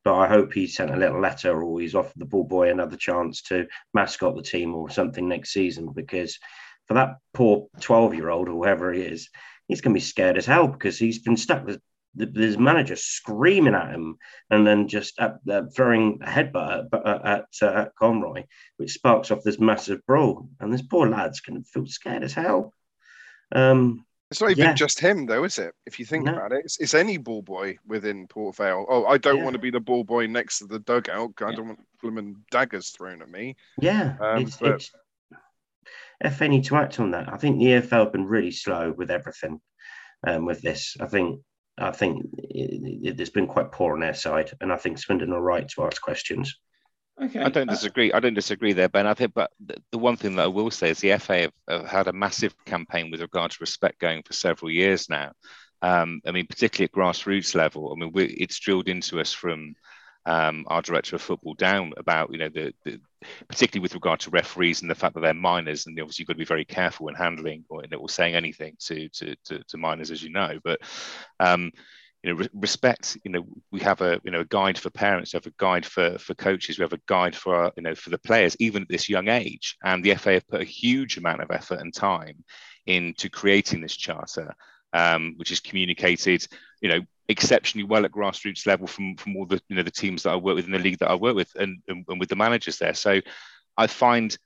but I hope he sent a little letter or he's offered the ball boy another chance to mascot the team or something next season because for that poor 12 year old or whoever he is, he's going to be scared as hell because he's been stuck with with his manager screaming at him and then just uh, uh, throwing a headbutt at, uh, at, uh, at Conroy, which sparks off this massive brawl. And this poor lad's going to feel scared as hell. Um, It's not even Yeah. just him, though, is it? If you think No. about it, it's, it's any ball boy within Port Vale. Oh, I don't Yeah. want to be the ball boy next to the dugout. I don't want blooming daggers thrown at me. Yeah, Um, it's, but- it's FA need to act on that. I think the EFL have been really slow with everything. Um, with this, I think I think it, it, it's been quite poor on their side, and I think Swindon are right to ask questions. Okay. I don't uh, disagree. I don't disagree there, Ben. I think, but the, the one thing that I will say is the FA have, have had a massive campaign with regard to respect going for several years now. Um, I mean, particularly at grassroots level. I mean, we, it's drilled into us from um, our director of football down about you know the, the particularly with regard to referees and the fact that they're minors and obviously you've got to be very careful when handling or, or saying anything to, to to to minors as you know. But um, you know, re- respect. You know, we have a you know a guide for parents, we have a guide for for coaches, we have a guide for our, you know for the players, even at this young age. And the FA have put a huge amount of effort and time into creating this charter, um, which is communicated, you know, exceptionally well at grassroots level from from all the you know the teams that I work with in the league that I work with, and and, and with the managers there. So, I find.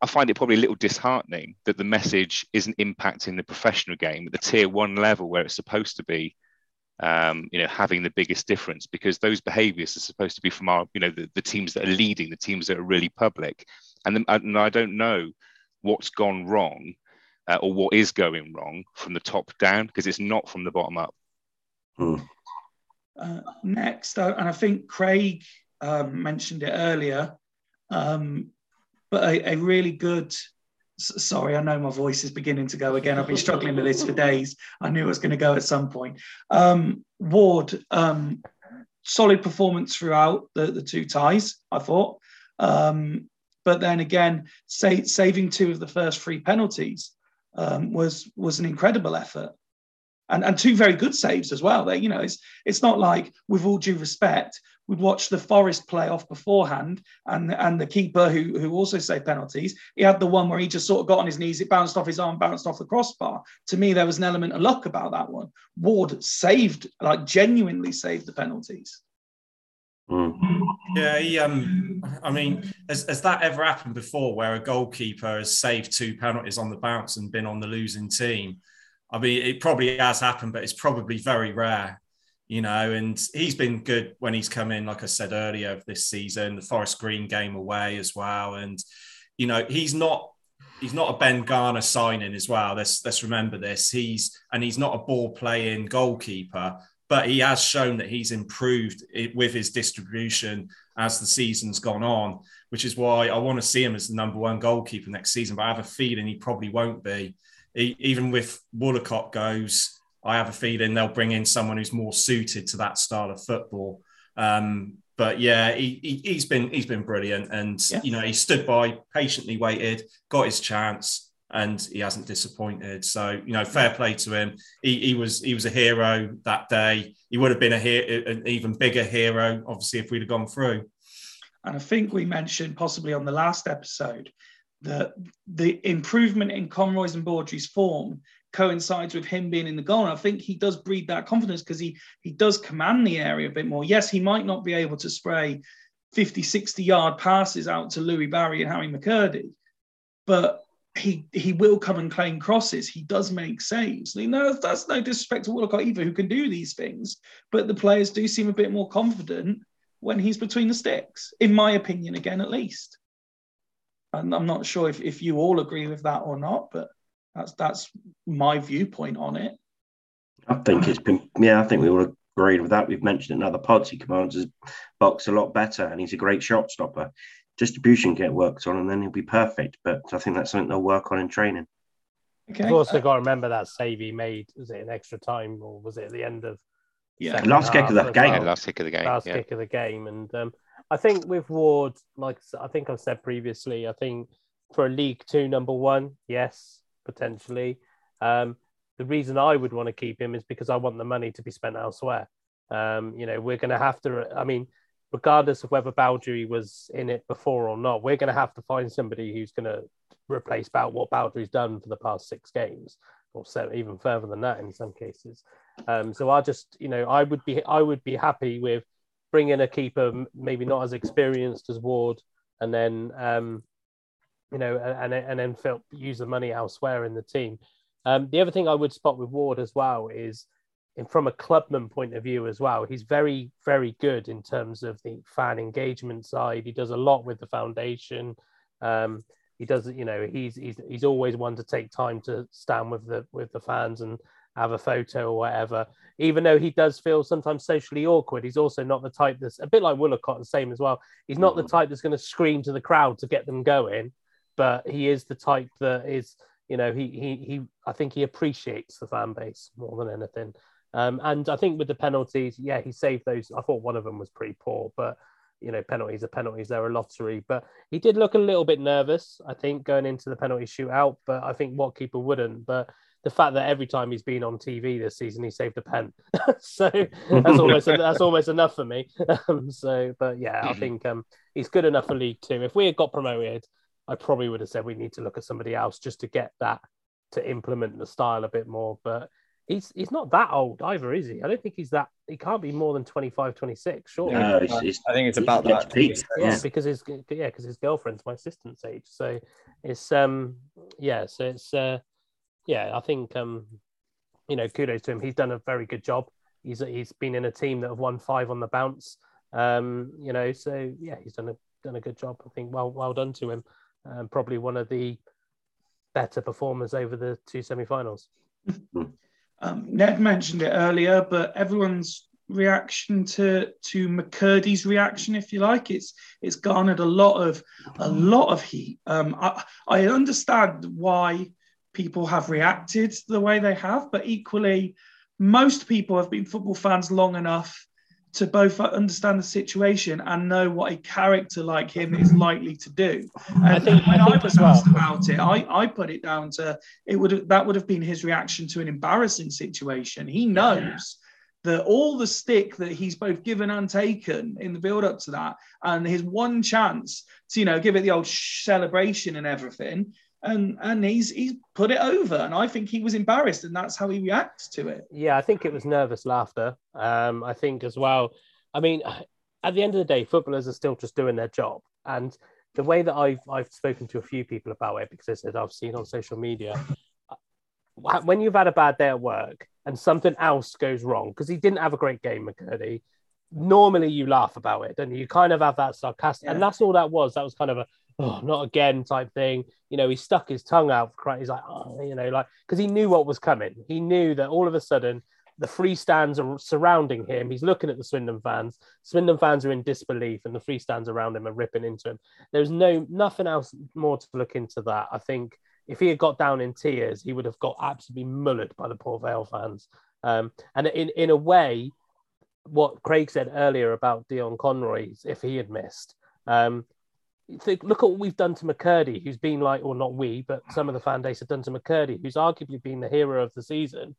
I find it probably a little disheartening that the message isn't impacting the professional game at the tier one level where it's supposed to be um, you know, having the biggest difference because those behaviours are supposed to be from our, you know, the, the teams that are leading, the teams that are really public. And, the, and I don't know what's gone wrong uh, or what is going wrong from the top down because it's not from the bottom up. Uh, next, uh, and I think Craig um, mentioned it earlier, um, but a, a really good. Sorry, I know my voice is beginning to go again. I've been struggling with this for days. I knew it was going to go at some point. Um, Ward, um, solid performance throughout the, the two ties, I thought. Um, but then again, sa- saving two of the first three penalties um, was was an incredible effort and, and two very good saves as well. They, you know, it's it's not like with all due respect, we'd watch the Forest play off beforehand, and and the keeper who who also saved penalties, he had the one where he just sort of got on his knees, it bounced off his arm, bounced off the crossbar. To me, there was an element of luck about that one. Ward saved, like genuinely saved the penalties. Mm. Yeah, he, um, I mean, has, has that ever happened before where a goalkeeper has saved two penalties on the bounce and been on the losing team? I mean, it probably has happened, but it's probably very rare, you know. And he's been good when he's come in, like I said earlier, this season, the Forest Green game away as well. And, you know, he's not. He's not a Ben Garner signing as well. Let's let's remember this. He's and he's not a ball playing goalkeeper, but he has shown that he's improved it with his distribution as the season's gone on, which is why I want to see him as the number one goalkeeper next season. But I have a feeling he probably won't be. He, even with Wollacott goes, I have a feeling they'll bring in someone who's more suited to that style of football. Um, but yeah, he, he, has been he's been brilliant, and Yeah. you know he stood by, patiently waited, got his chance, and he hasn't disappointed. So you know, fair play to him. He, he was he was a hero that day. He would have been a he- an even bigger hero, obviously, if we'd have gone through. And I think we mentioned possibly on the last episode that the improvement in Conroy's and Baudry's form coincides with him being in the goal. And I think he does breed that confidence because he he does command the area a bit more. Yes, he might not be able to spray 50, 60 yard passes out to Louis Barry and Harry McKirdy, but he he will come and claim crosses. He does make saves. You know, that's no disrespect to Wollacott either, who can do these things. But the players do seem a bit more confident when he's between the sticks, in my opinion, again, at least. And I'm not sure if, if you all agree with that or not, but that's that's my viewpoint on it. I think it's been, yeah, I think we all agreed with that. We've mentioned it in other pods, he commands his box a lot better and he's a great shot stopper. Distribution get worked on and then he'll be perfect. But I think that's something they'll work on in training. Okay. You've also got to remember that save he made. Was it in extra time or was it at the end of Yeah. Last kick of the as game. Yeah, last kick of the game. last yeah. kick of the game. And um, I think with Ward, like I think I've said previously, I think for a League Two number one, yes, potentially. Um, the reason I would want to keep him is because I want the money to be spent elsewhere. Um, you know, we're going to have to. I mean, regardless of whether Baudry was in it before or not, we're going to have to find somebody who's going to replace about what Baudry's done for the past six games, or seven, even further than that in some cases. Um, so I just, you know, I would be, I would be happy with bringing a keeper, maybe not as experienced as Ward, and then, um, you know, and and, then feel, use the money elsewhere in the team. Um, the other thing I would spot with Ward as well is, in, from a clubman point of view as well, he's very, very good in terms of the fan engagement side. He does a lot with the foundation. Um, he does, you know, he's he's he's always one to take time to stand with the with the fans and have a photo or whatever. Even though he does feel sometimes socially awkward, he's also not the type that's a bit like Wollacott, the same as well. He's not the type that's going to scream to the crowd to get them going, but he is the type that is, you know, he he he. I think he appreciates the fan base more than anything. Um, and I think with the penalties, yeah, he saved those. I thought one of them was pretty poor, but you know, penalties are penalties. They're a lottery. But he did look a little bit nervous, I think, going into the penalty shootout. But I think what keeper wouldn't. But the fact that every time he's been on TV this season, he saved a pen. so that's almost that's almost enough for me. Um, so, but yeah, I think um, he's good enough for League Two. If we had got promoted, I probably would have said we need to look at somebody else just to get that to implement the style a bit more. But he's he's not that old either, is he? I don't think he's that. He can't be more than 25, 26, surely. No, it's, it's, I think it's it's about that. peaked. yeah, because his yeah, because his girlfriend's my assistant's age. So it's um yeah, so it's uh yeah, I think um you know kudos to him. He's done a very good job. He's he's been in a team that have won five on the bounce. Um, you know, so yeah, he's done a done a good job. I think well well done to him. Um, probably one of the better performers over the two semi-finals. Um, Ned mentioned it earlier, but everyone's reaction to to McKirdy's reaction, if you like, it's it's garnered a lot of a lot of heat. Um, I, I understand why people have reacted the way they have, but equally, most people have been football fans long enough to both understand the situation and know what a character like him is likely to do. And I think- when I I, was well- asked about it, I, I put it down to it would have, that would have been his reaction to an embarrassing situation. He knows that all the stick that he's both given and taken in the build up to that, and his one chance to you know give it the old celebration and everything. And, and he's he's put it over, and I think he was embarrassed, and that's how he reacts to it. Yeah, I think it was nervous laughter. Um, I think as well. I mean, at the end of the day, footballers are still just doing their job, and the way that I've I've spoken to a few people about it because said I've seen on social media when you've had a bad day at work and something else goes wrong because he didn't have a great game, McKirdy. Normally, you laugh about it, don't you? You kind of have that sarcastic, and that's all that was. That was kind of a oh, not again type thing. You know, he stuck his tongue out. He's like, oh, you know, like because he knew what was coming. He knew that all of a sudden the free stands are surrounding him. He's looking at the Swindon fans. Swindon fans are in disbelief, and the free stands around him are ripping into him. There's no nothing else more to look into that. I think if he had got down in tears, he would have got absolutely mullered by the Port Vale fans. Um, and in in a way, what Craig said earlier about Dion Conroy, if he had missed, um, think, look at what we've done to McKirdy, who's been like, or not we, but some of the fan base have done to McKirdy, who's arguably been the hero of the season.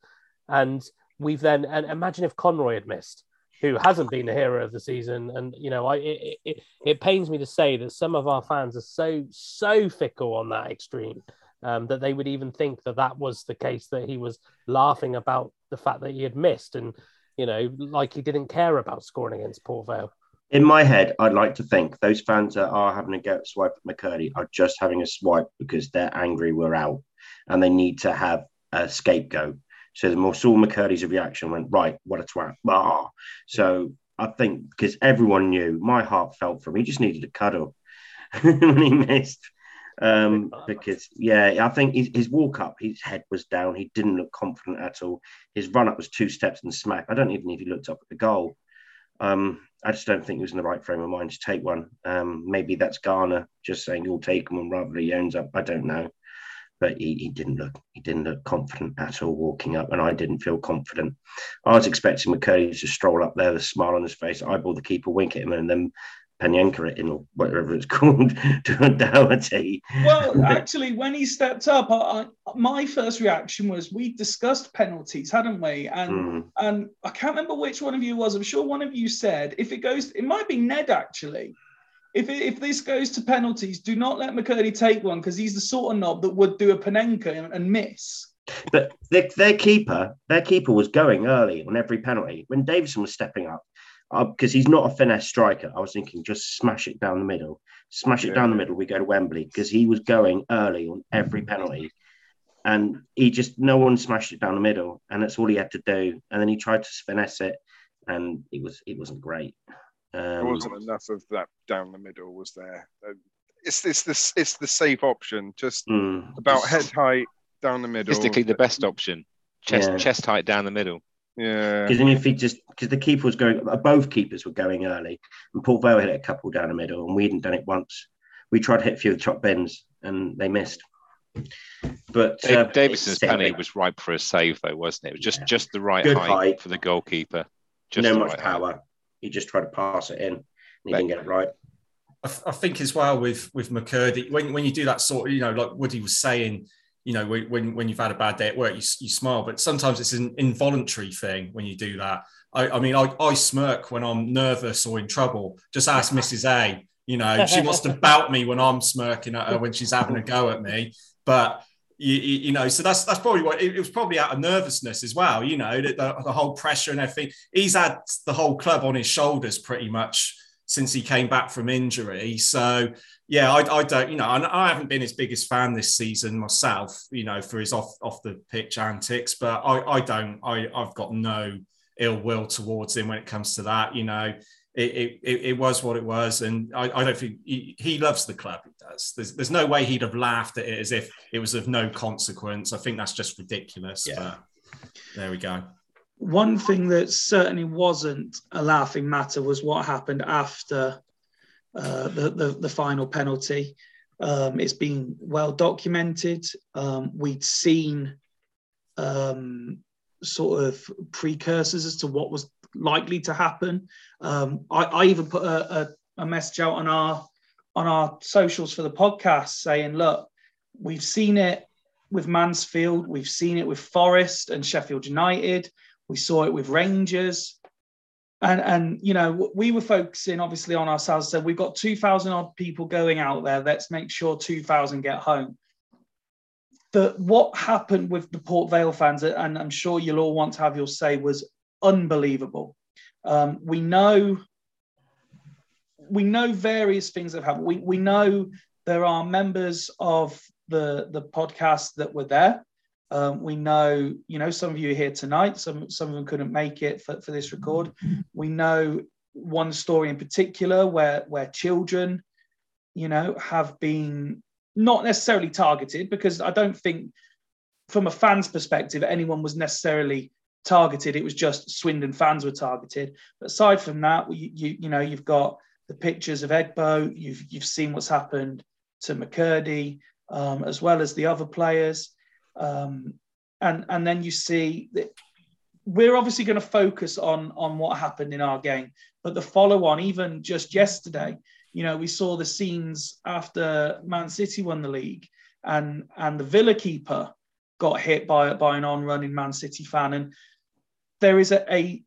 And we've then, and imagine if Conroy had missed, who hasn't been the hero of the season. And, you know, I, it, it, it pains me to say that some of our fans are so, so fickle on that extreme. Um, that they would even think that that was the case, that he was laughing about the fact that he had missed, and you know, like he didn't care about scoring against Port Vale. In my head, I'd like to think those fans that are having a go at swipe at McKirdy are just having a swipe because they're angry we're out and they need to have a scapegoat. So the more saw McKirdy's reaction went, right, what a twat. Ah. So I think because everyone knew, my heart felt for him. He just needed a cuddle when he missed. Um, because yeah, I think his, his walk up, his head was down. He didn't look confident at all. His run up was two steps and smack. I don't even know if he looked up at the goal. Um, I just don't think he was in the right frame of mind to take one. Um, maybe that's Garner just saying he'll take one rather than he owns up. I don't know. but he, he didn't look he didn't look confident at all walking up, and I didn't feel confident. I was expecting McKirdy to stroll up there, the smile on his face, eyeball the keeper, wink at him, and then Panenka it in or whatever it's called to a Doherty. Well, actually, when he stepped up, I, I, my first reaction was we discussed penalties, hadn't we? And Mm. and I can't remember which one of you was. I'm sure one of you said if it goes, it might be Ned actually. If, it, if this goes to penalties, do not let McKirdy take one because he's the sort of knob that would do a Panenka and, and miss. But their, their keeper, their keeper was going early on every penalty when Davison was stepping up because he's not a finesse striker. I was thinking just smash it down the middle, smash it Yeah. down the middle. We go to Wembley because he was going early on every penalty, and he just no one smashed it down the middle, and that's all he had to do. And then he tried to finesse it, and it was it wasn't great. There Um, wasn't enough of that down the middle, was there? Uh, It's it's this it's the safe option, just mm, about just- head height down the middle. Statistically, the best option. Chest Yeah. chest height down the middle. Yeah, Because then if he just because the keeper was going, both keepers were going early, and Port Vale hit a couple down the middle, and we hadn't done it once. We tried to hit a few of the top bins, and they missed. But Dave, uh, Davison's it's penalty was ripe for a save, though, wasn't it? It was just Yeah. just the right height, height. for the goalkeeper. Just no the much right height. power. He just tried to pass it in, and he But- didn't get it right. I, th- I think as well with with McKirdy, when when you do that sort of, you know, like Woody was saying, you know, when when, you've had a bad day at work, you, you smile, but sometimes it's an involuntary thing when you do that. I, I mean, I, I smirk when I'm nervous or in trouble. Just ask Mrs. A. You know, she wants to bout me when I'm smirking at her when she's having a go at me. But you, you, you know, so that's that's probably what it, it was probably out of nervousness as well. You know, the, the, the whole pressure and everything. He's had the whole club on his shoulders pretty much since he came back from injury. So yeah, I, I don't, you know, and I haven't been his biggest fan this season myself, you know, for his off off the pitch antics, but I, I don't, I, I've got no ill will towards him when it comes to that. You know, it, it, it was what it was, and I, I don't think he, he loves the club. He does. There's, there's no way he'd have laughed at it as if it was of no consequence. I think that's just ridiculous. Yeah. But there we go. One thing that certainly wasn't a laughing matter was what happened after uh, the, the the final penalty. Um, it's been well documented. Um, we'd seen um, sort of precursors as to what was likely to happen. Um, I, I even put a, a, a message out on our on our socials for the podcast saying, "Look, we've seen it with Mansfield, we've seen it with Forest and Sheffield United." We saw it with Rangers. And, and you know, we were focusing obviously on ourselves. So we've got 2,000 odd people going out there. Let's make sure 2,000 get home. The, what happened with the Port Vale fans, and I'm sure you'll all want to have your say, was unbelievable. Um, we know we know various things that have happened. We, we know there are members of the, the podcast that were there. Um, we know, you know, some of you are here tonight. Some some of them couldn't make it for, for this record. We know one story in particular where where children, you know, have been not necessarily targeted because I don't think, from a fan's perspective, anyone was necessarily targeted. It was just Swindon fans were targeted. But aside from that, you you, you know, you've got the pictures of Egbo. You've you've seen what's happened to McKirdy, um, as well as the other players. Um, and and then you see that we're obviously going to focus on on what happened in our game, but the follow on, even just yesterday, you know, we saw the scenes after Man City won the league, and and the Villa keeper got hit by by an on running Man City fan, and there is a, a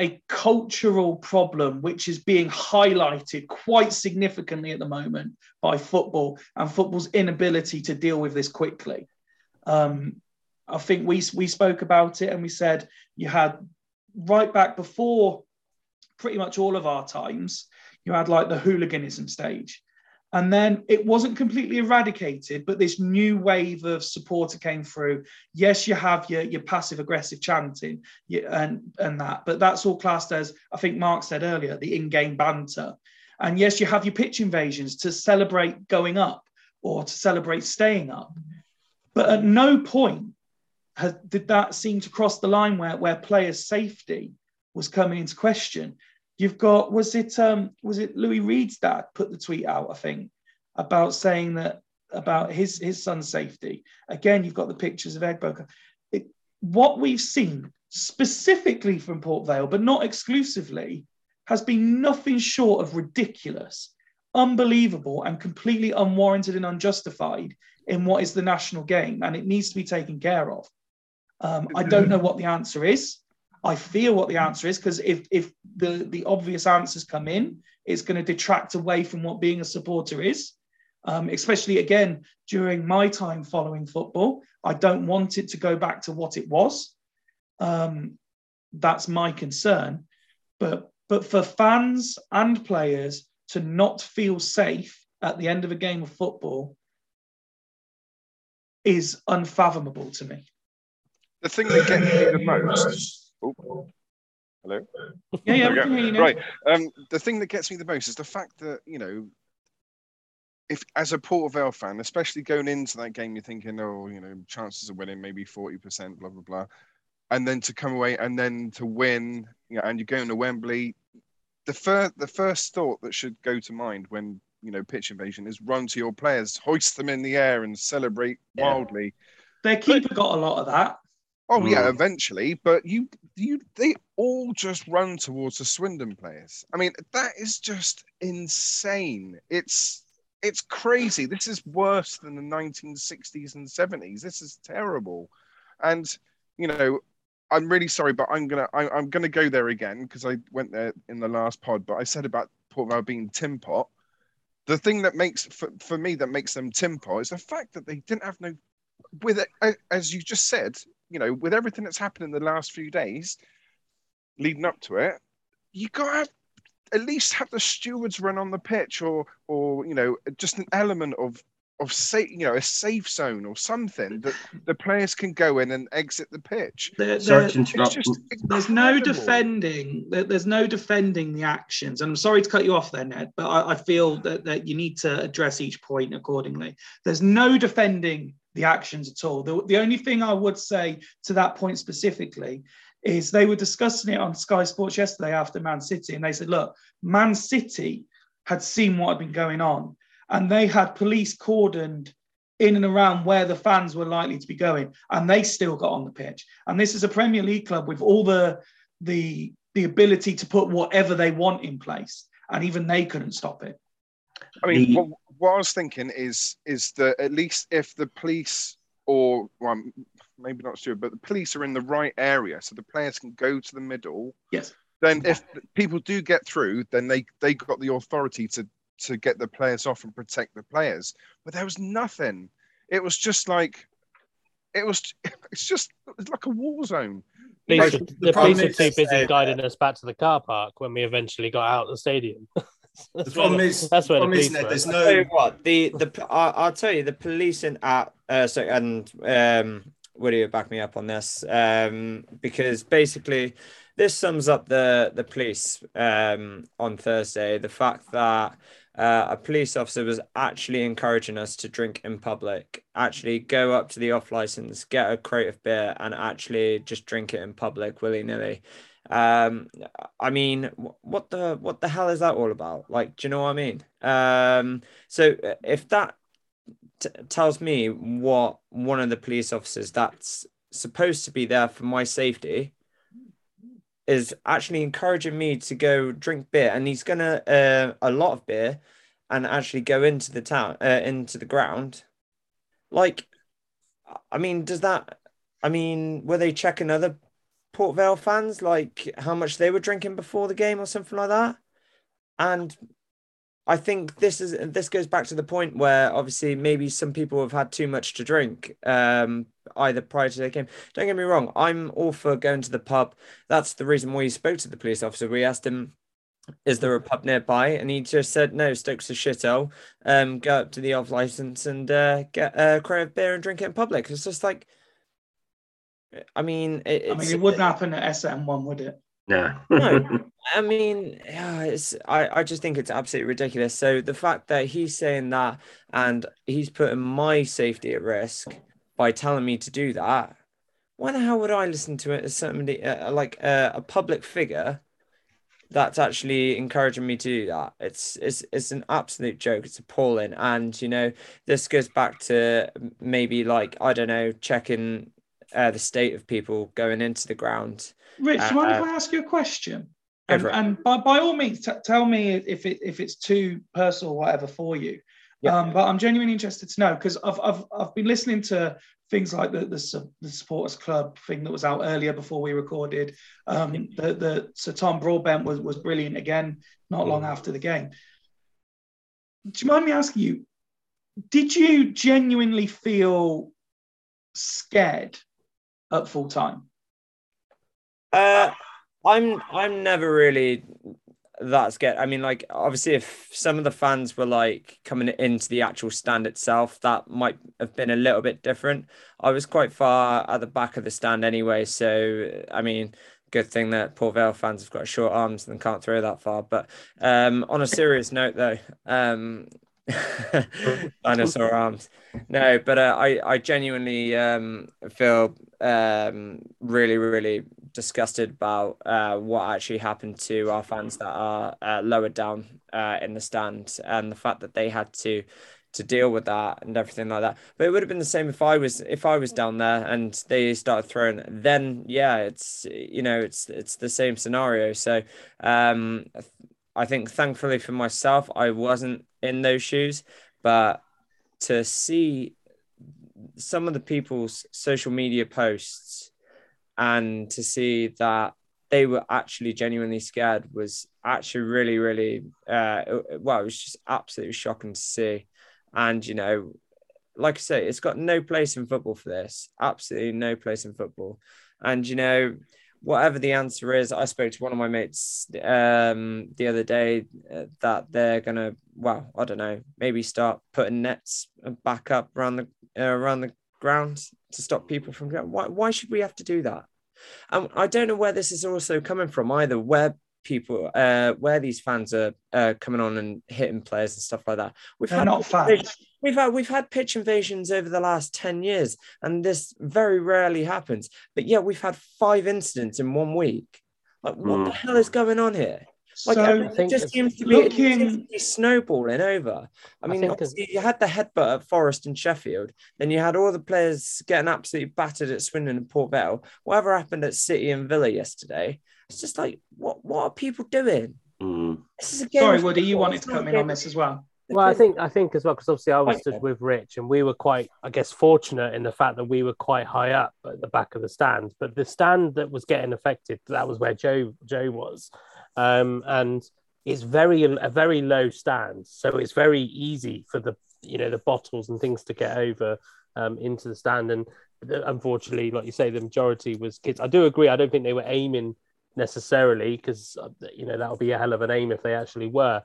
a cultural problem which is being highlighted quite significantly at the moment by football and football's inability to deal with this quickly. Um, I think we we spoke about it and we said you had right back before pretty much all of our times, you had like the hooliganism stage. And then it wasn't completely eradicated, but this new wave of supporter came through. Yes, you have your, your passive aggressive chanting and, and that, but that's all classed as, I think Mark said earlier, the in game banter. And yes, you have your pitch invasions to celebrate going up or to celebrate staying up. But at no point has, did that seem to cross the line where, where players' safety was coming into question. You've got was it um, was it Louis Reed's dad put the tweet out I think about saying that about his his son's safety. Again, you've got the pictures of Egbo. What we've seen specifically from Port Vale, but not exclusively, has been nothing short of ridiculous, unbelievable, and completely unwarranted and unjustified in what is the national game, and it needs to be taken care of. Um, I don't know what the answer is. I feel what the answer is because if if the the obvious answers come in, it's going to detract away from what being a supporter is. Um, especially again during my time following football, I don't want it to go back to what it was. Um, that's my concern. But but for fans and players to not feel safe at the end of a game of football is unfathomable to me. The thing that gets me the most. Oh, hello. Yeah, yeah, There we we go. can hear you now. Right. Um, the thing that gets me the most is the fact that you know, if as a Port Vale fan, especially going into that game, you're thinking, oh, you know, chances of winning maybe forty percent, blah blah blah, and then to come away and then to win, you know, and you're going to Wembley. The first, the first thought that should go to mind when you know pitch invasion is run to your players, hoist them in the air, and celebrate Yeah. wildly. Their keeper got a lot of that. Oh yeah, Mm. eventually, but you you they all just run towards the Swindon players. I mean, that is just insane. It's it's crazy. This is worse than the 1960s and 70s. This is terrible. And you know, I'm really sorry, but I'm gonna I, I'm gonna go there again because I went there in the last pod. But I said about Port Vale being tin pot. The thing that makes for, for me that makes them tin pot is the fact that they didn't have no with it, as you just said, you know, with everything that's happened in the last few days leading up to it, you got to have, at least have the stewards run on the pitch or, or you know, just an element of, of safe, you know, a safe zone or something that the players can go in and exit the pitch. There- there- to interrupt. It's just there's no defending there- there's no defending the actions and i'm sorry to cut you off there ned but i, I feel that, that you need to address each point accordingly there's no defending the actions at all the, the only thing i would say to that point specifically is they were discussing it on sky sports yesterday after man city and they said look man city had seen what had been going on and they had police cordoned in and around where the fans were likely to be going and they still got on the pitch and this is a Premier League club with all the the the ability to put whatever they want in place, and even they couldn't stop it. I mean, The- what, what I was thinking is is that at least if the police or well, maybe not sure, but the police are in the right area, so the players can go to the middle. Yes. Then, if people do get through, then they they got the authority to to get the players off and protect the players. But there was nothing. It was just like it was. It's just it's like a war zone. Police Like, were- the the police were too busy guiding us back to the car park when we eventually got out of the stadium. The problem where is, that's where the is, police Ned, there's I'll tell you no. what the the I, I'll tell you the policing at uh so and um would you back me up on this um because basically this sums up the the police um on Thursday the fact that uh, a police officer was actually encouraging us to drink in public. Actually go up to the off license get a crate of beer and actually just drink it in public willy-nilly. Um i mean what the what the hell is that all about? Like do you know what i mean? Um so uh, if that t- tells me what one of the police officers that's supposed to be there for my safety is actually encouraging me to go drink beer and he's gonna uh, a lot of beer and actually go into the town uh, into the ground. Like i mean does that i mean were they checking other port vale fans like how much they were drinking before the game or something like that? And I think this is this goes back to the point where obviously maybe some people have had too much to drink, um, either prior to the game. Don't get me wrong, I'm all for going to the pub. That's the reason why he spoke to the police officer. We asked him, "Is there a pub nearby?" And he just said, "No, Stokes a shithole. Um, go up to the off license and uh, get a crate of beer and drink it in public." It's just like, I mean, it, I mean, it wouldn't happen at SM1, would it? No. No. I mean, yeah, it's I, I just think it's absolutely ridiculous. So the fact that he's saying that and he's putting my safety at risk by telling me to do that, why the hell would I listen to it as somebody uh, like uh, a public figure that's actually encouraging me to do that. It's it's it's an absolute joke. It's appalling, and you know this goes back to maybe like I don't know checking uh, the state of people going into the ground. Rich, do you mind if Uh, I ask you a question? And, and by, by all means, t- tell me if it if it's too personal or whatever for you. Yeah. Um, but I'm genuinely interested to know because I've, I've I've been listening to things like the the, the supporters club thing that was out earlier before we recorded. Um, the the Sir Tom Broadbent was was brilliant again not long after the game. Do you mind me asking you? Did you genuinely feel scared at full time? Uh, I'm I'm never really that scared. I mean, like obviously, if some of the fans were like coming into the actual stand itself, that might have been a little bit different. I was quite far at the back of the stand anyway, so I mean, good thing that Port Vale fans have got short arms and can't throw that far. But um, on a serious note, though, um, dinosaur arms. No, but uh, I I genuinely um, feel um, really really disgusted about uh, what actually happened to our fans that are uh, lower down uh, in the stand and the fact that they had to to deal with that and everything like that. But it would have been the same if I was if I was down there and they started throwing. Then yeah, it's you know it's it's the same scenario. So um, I think thankfully for myself, I wasn't in those shoes, but to see some of the people's social media posts and to see that they were actually genuinely scared was actually really, really, uh, well, it was just absolutely shocking to see. And, you know, like I say, it's got no place in football for this. Absolutely no place in football. And, you know, whatever the answer is, I spoke to one of my mates um, the other day uh, that they're to, well, I don't know, maybe start putting nets back up around the, uh, around the ground to stop people from going. Why, why should we have to do that? And I don't know where this is also coming from either, where people, uh, where these fans are uh, coming on and hitting players and stuff like that. We've They're had not fans. We've had we've had pitch invasions over the last 10 years, and this very rarely happens. But yeah, we've had five incidents in one week. Like, what the Mm. hell is going on here? Like, So everything think just seems to be, it looking- seems to be snowballing over. I I mean, think you had the headbutt at Forest and Sheffield, then you had all the players getting absolutely battered at Swindon and Port Vale. Whatever happened at City and Villa yesterday, it's just like, what what are people doing? Mm. This is a game sorry, of Woody, you wanted to not come in on this as well. Well, I think I think as well because obviously I was stood with Rich and we were quite, I guess, fortunate in the fact that we were quite high up at the back of the stand. But the stand that was getting affected, that was where Joe Joe was, um, and it's very a very low stand, so it's very easy for the you know the bottles and things to get over um, into the stand. And unfortunately, like you say, the majority was kids. I do agree. I don't think they were aiming necessarily because you know that would be a hell of an aim if they actually were.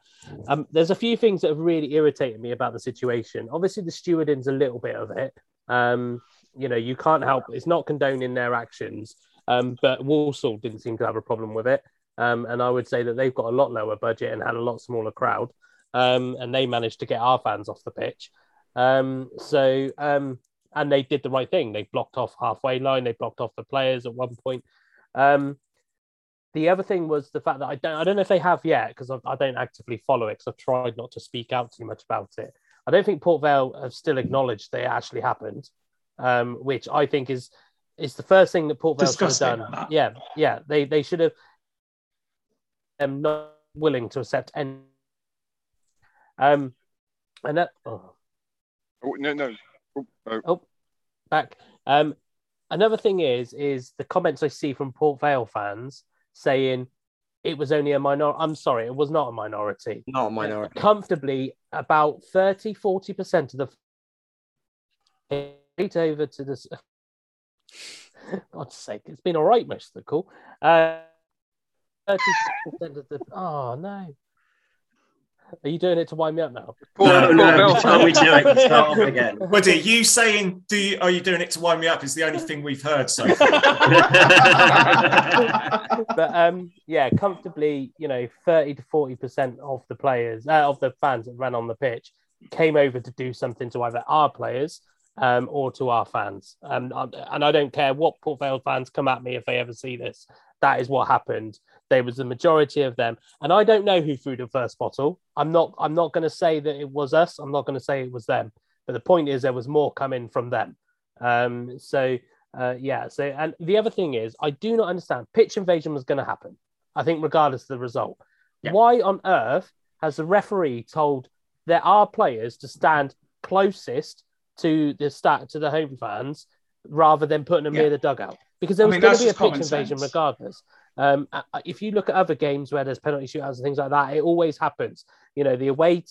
Um, there's a few things that have really irritated me about the situation. Obviously, the stewarding's a little bit of it. Um, you know, you can't help; it's not condoning their actions. Um, but Walsall didn't seem to have a problem with it, um, and I would say that they've got a lot lower budget and had a lot smaller crowd, um, and they managed to get our fans off the pitch. Um, so, um, and they did the right thing. They blocked off halfway line. They blocked off the players at one point. Um, the other thing was the fact that I don't I don't know if they have yet because I, I don't actively follow it because I've tried not to speak out too much about it. I don't think Port Vale have still acknowledged they actually happened, um, which I think is is the first thing that Port Vale should have done. that. Yeah, yeah, they they should have. Am not willing to accept any. Um, and that oh, Oh, no, no. Oh, oh. back. Um, another thing is is the comments I see from Port Vale fans saying it was only a minority. I'm sorry, it was not a minority. Not a minority. Comfortably, about 30 40% of the right over to this. God's sake, it's been all right, most of the call. Uh, 30% of the. Oh, no. Are you doing it to wind me up now? No, no, Well, you told me do it. and Start off again. Woody, you saying, "Do you, are you doing it to wind me up?" Is the only thing we've heard so far. but um, yeah, comfortably, you know, thirty to forty percent of the players, uh, of the fans that ran on the pitch, came over to do something to either our players um, or to our fans. Um, and I don't care what Port Vale fans come at me if they ever see this. that is what happened. There was the majority of them, and I don't know who threw the first bottle. I'm not. I'm not going to say that it was us. I'm not going to say it was them. But the point is, there was more coming from them. Um, so uh, yeah. So and the other thing is, I do not understand. Pitch invasion was going to happen. I think regardless of the result. Yeah. Why on earth has the referee told there are players to stand closest to the stat to the home fans rather than putting them Yeah. near the dugout? Because there I was mean, going to be a pitch invasion sense. regardless. Um, uh, if you look at other games where there's penalty shootouts and things like that, it always happens. You know, the away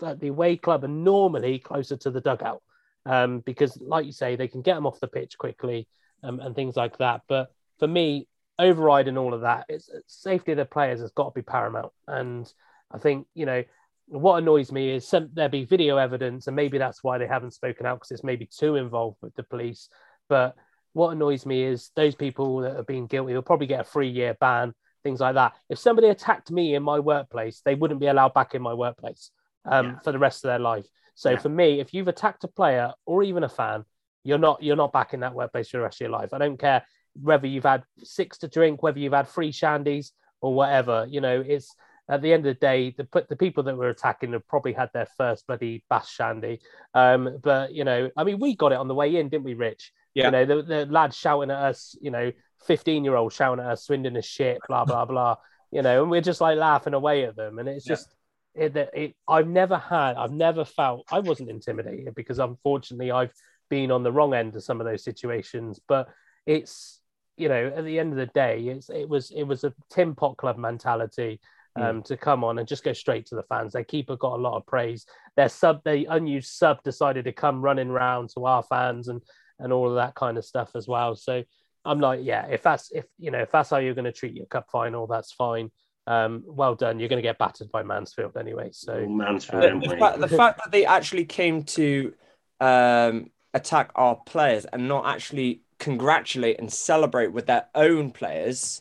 the away club are normally closer to the dugout um, because, like you say, they can get them off the pitch quickly um, and things like that. But for me, overriding all of that, it's safety of the players has got to be paramount. And I think you know what annoys me is some, there be video evidence, and maybe that's why they haven't spoken out because it's maybe too involved with the police. But what annoys me is those people that have been guilty will probably get a three year ban, things like that. If somebody attacked me in my workplace, they wouldn't be allowed back in my workplace um, Yeah. for the rest of their life. So Yeah. for me, if you've attacked a player or even a fan, you're not you're not back in that workplace for the rest of your life. I don't care whether you've had six to drink, whether you've had free shandies or whatever. You know, it's at the end of the day, the the people that were attacking have probably had their first bloody bash shandy. Um, but you know, I mean, we got it on the way in, didn't we, Rich? Yeah. You know, the, the lads shouting at us, you know, 15 year olds shouting at us, Swindon is shit, blah, blah, blah, you know, and we're just like laughing away at them. And it's Yeah. just, it, it, it, I've never had, I've never felt, I wasn't intimidated because unfortunately I've been on the wrong end of some of those situations. But it's, you know, at the end of the day, it's, it was, it was a Tim Pot Club mentality. Um, to come on and just go straight to the fans. Their keeper got a lot of praise. Their sub, the unused sub, decided to come running round to our fans and and all of that kind of stuff as well. So I'm like, yeah, if that's if you know if that's how you're going to treat your cup final, that's fine. Um, well done. You're going to get battered by Mansfield anyway. So Mansfield, Uh, don't the, fact, the fact that they actually came to um, attack our players and not actually congratulate and celebrate with their own players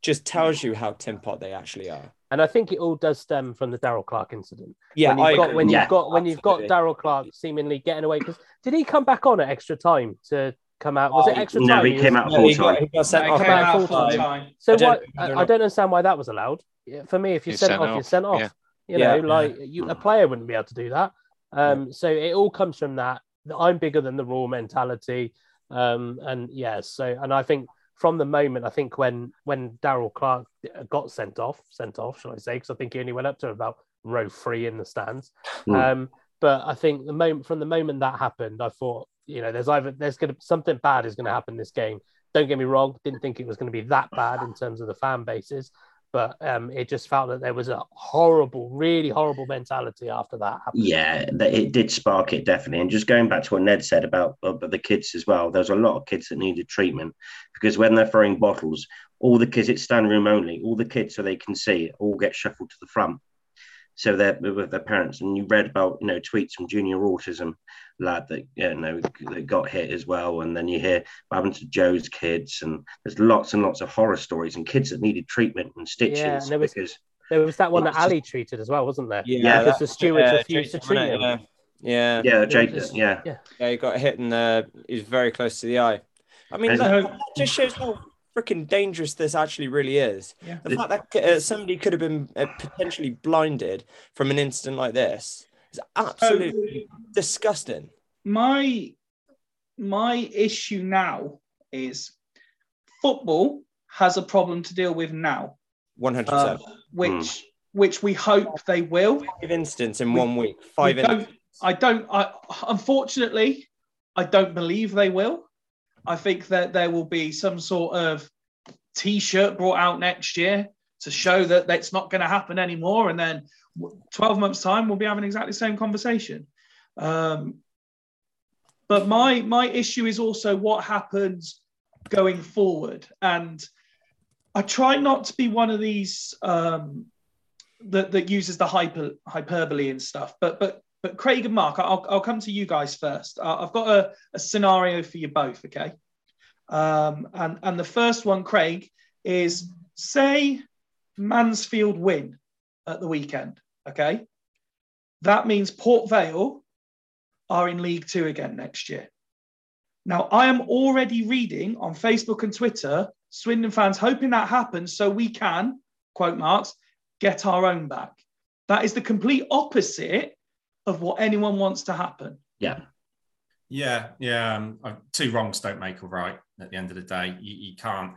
just tells you how tin pot they actually are. And I think it all does stem from the Darrell Clarke incident. Yeah, when you've I got agree. when Yeah, you've got when you've got. Darrell Clarke seemingly getting away because did he come back on at extra time to come out? Was it Oh, extra no, time? he came out full he time. he got sent off came out full full time. time. So I don't why, I, I don't understand why that was allowed. For me, if you're You're sent sent off, you're sent off. yeah. You Yeah. know, like you, a player wouldn't be able to do that. Um, So it all comes from that. that I'm bigger than the raw mentality. Um, and yeah, so and I think from the moment I think when when Darrell Clarke got sent off, sent off, shall I say? Because I think he only went up to about row three in the stands. Hmm. Um, but I think the moment from the moment that happened, I thought, you know, there's either there's gonna something bad is gonna happen this game. Don't get me wrong, didn't think it was going to be that bad in terms of the fan bases, but um, it just felt that there was a horrible, really horrible mentality after that happened. Yeah, it did spark it definitely. And just going back to what Ned said about, about the kids as well, there's a lot of kids that needed treatment because when they're throwing bottles, all the kids, it's stand room only, all the kids so they can see all get shuffled to the front. So they're with their parents. And you read about, you know, tweets from junior autism lad that, you know, that got hit as well. And then you hear what happened to Joe's kids. And there's lots and lots of horror stories and kids that needed treatment and stitches Yeah, and there was- because There was that one that It's just- Ali treated as well, wasn't there? Yeah, because the stewards uh, refused to treat him. it? Yeah. yeah, Yeah, Jake, just- yeah. Yeah, he got hit and uh, he was very close to the eye. I mean, And- that, that just shows how freaking dangerous this actually really is. Yeah. The fact that uh, somebody could have been uh, potentially blinded from an incident like this is absolutely disgusting. my my issue now is football has a problem to deal with now, One hundred uh, percent. which which we hope they will. Five incidents in we- one week. Five we don't- I don't. I unfortunately, I don't believe they will. I think that there will be some sort of T-shirt brought out next year to show that that's not going to happen anymore, and then twelve months time we'll be having exactly the same conversation. Um, but my my issue is also what happens going forward, and I try not to be one of these um, that that uses the hyper hyperbole and stuff. But but but Craig and Mark, I'll I'll come to you guys first. Uh, I've got a, a scenario for you both. Okay, um, and and the first one, Craig, is say Mansfield win at the weekend. Okay, that means Port Vale are in League Two again next year. Now, I am already reading on Facebook and Twitter Swindon fans hoping that happens so we can, quote marks, get our own back. That is the complete opposite of what anyone wants to happen. Yeah. Yeah, yeah. Um, two wrongs don't make a right. At the end of the day, you, you can't.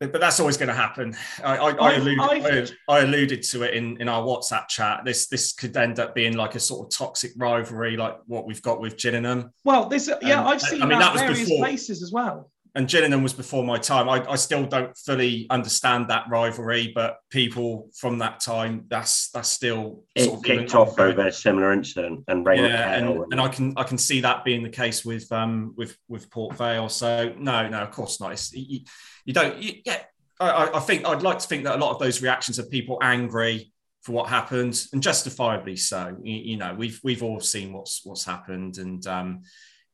But, but, that's always going to happen. I, I, I, alluded, I, alluded, to it in, in our WhatsApp chat. This this could end up being like a sort of toxic rivalry, like what we've got with Gillingham. Well, this yeah, um, I've seen I mean, that, that various before, places as well and Gillingham was before my time. I, I, still don't fully understand that rivalry, but people from that time, that's that's still it kicked off over a similar incident and rain yeah, and, and, and, I can I can see that being the case with um with with Port Vale. So no, no, of course not. It's, you, you don't you, yeah. I, I think I'd like to think that a lot of those reactions are people angry for what happened and justifiably so. You, you know, we've we've all seen what's what's happened and um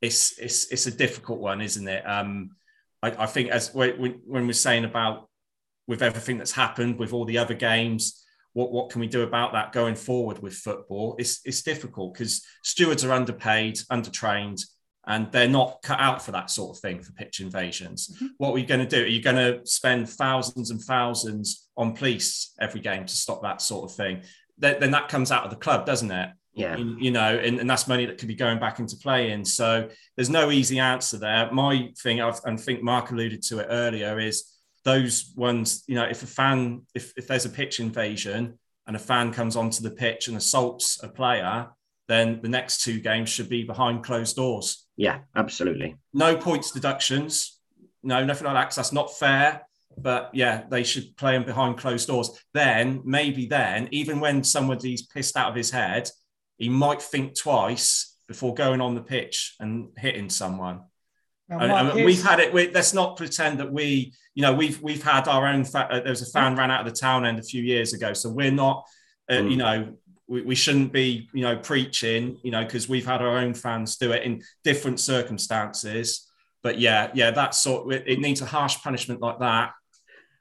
it's it's it's a difficult one, isn't it? Um, I, I think as when, when we're saying about with everything that's happened with all the other games, what what can we do about that going forward with football? It's it's difficult because stewards are underpaid, undertrained, and they're not cut out for that sort of thing for pitch invasions. Mm-hmm. What are you going to do? Are you going to spend thousands and thousands on police every game to stop that sort of thing? Then, then that comes out of the club, doesn't it? Yeah. You, you know, and, and that's money that could be going back into play playing. So there's no easy answer there. My thing, I've, I think Mark alluded to it earlier, is those ones, you know, if a fan, if, if there's a pitch invasion and a fan comes onto the pitch and assaults a player, then the next two games should be behind closed doors. Yeah, absolutely. No points deductions. No, nothing like that. that's not fair. But yeah, they should play them behind closed doors. Then, maybe then, even when somebody's pissed out of his head, he might think twice before going on the pitch and hitting someone. and, we've had it. We, let's not pretend that we, you know, we've we've had our own. Fa- uh, there was a fan ran out of the town end a few years ago, so we're not, uh, mm. you know, we, we shouldn't be, you know, preaching, you know, because we've had our own fans do it in different circumstances. But yeah, yeah, that sort. It, it needs a harsh punishment like that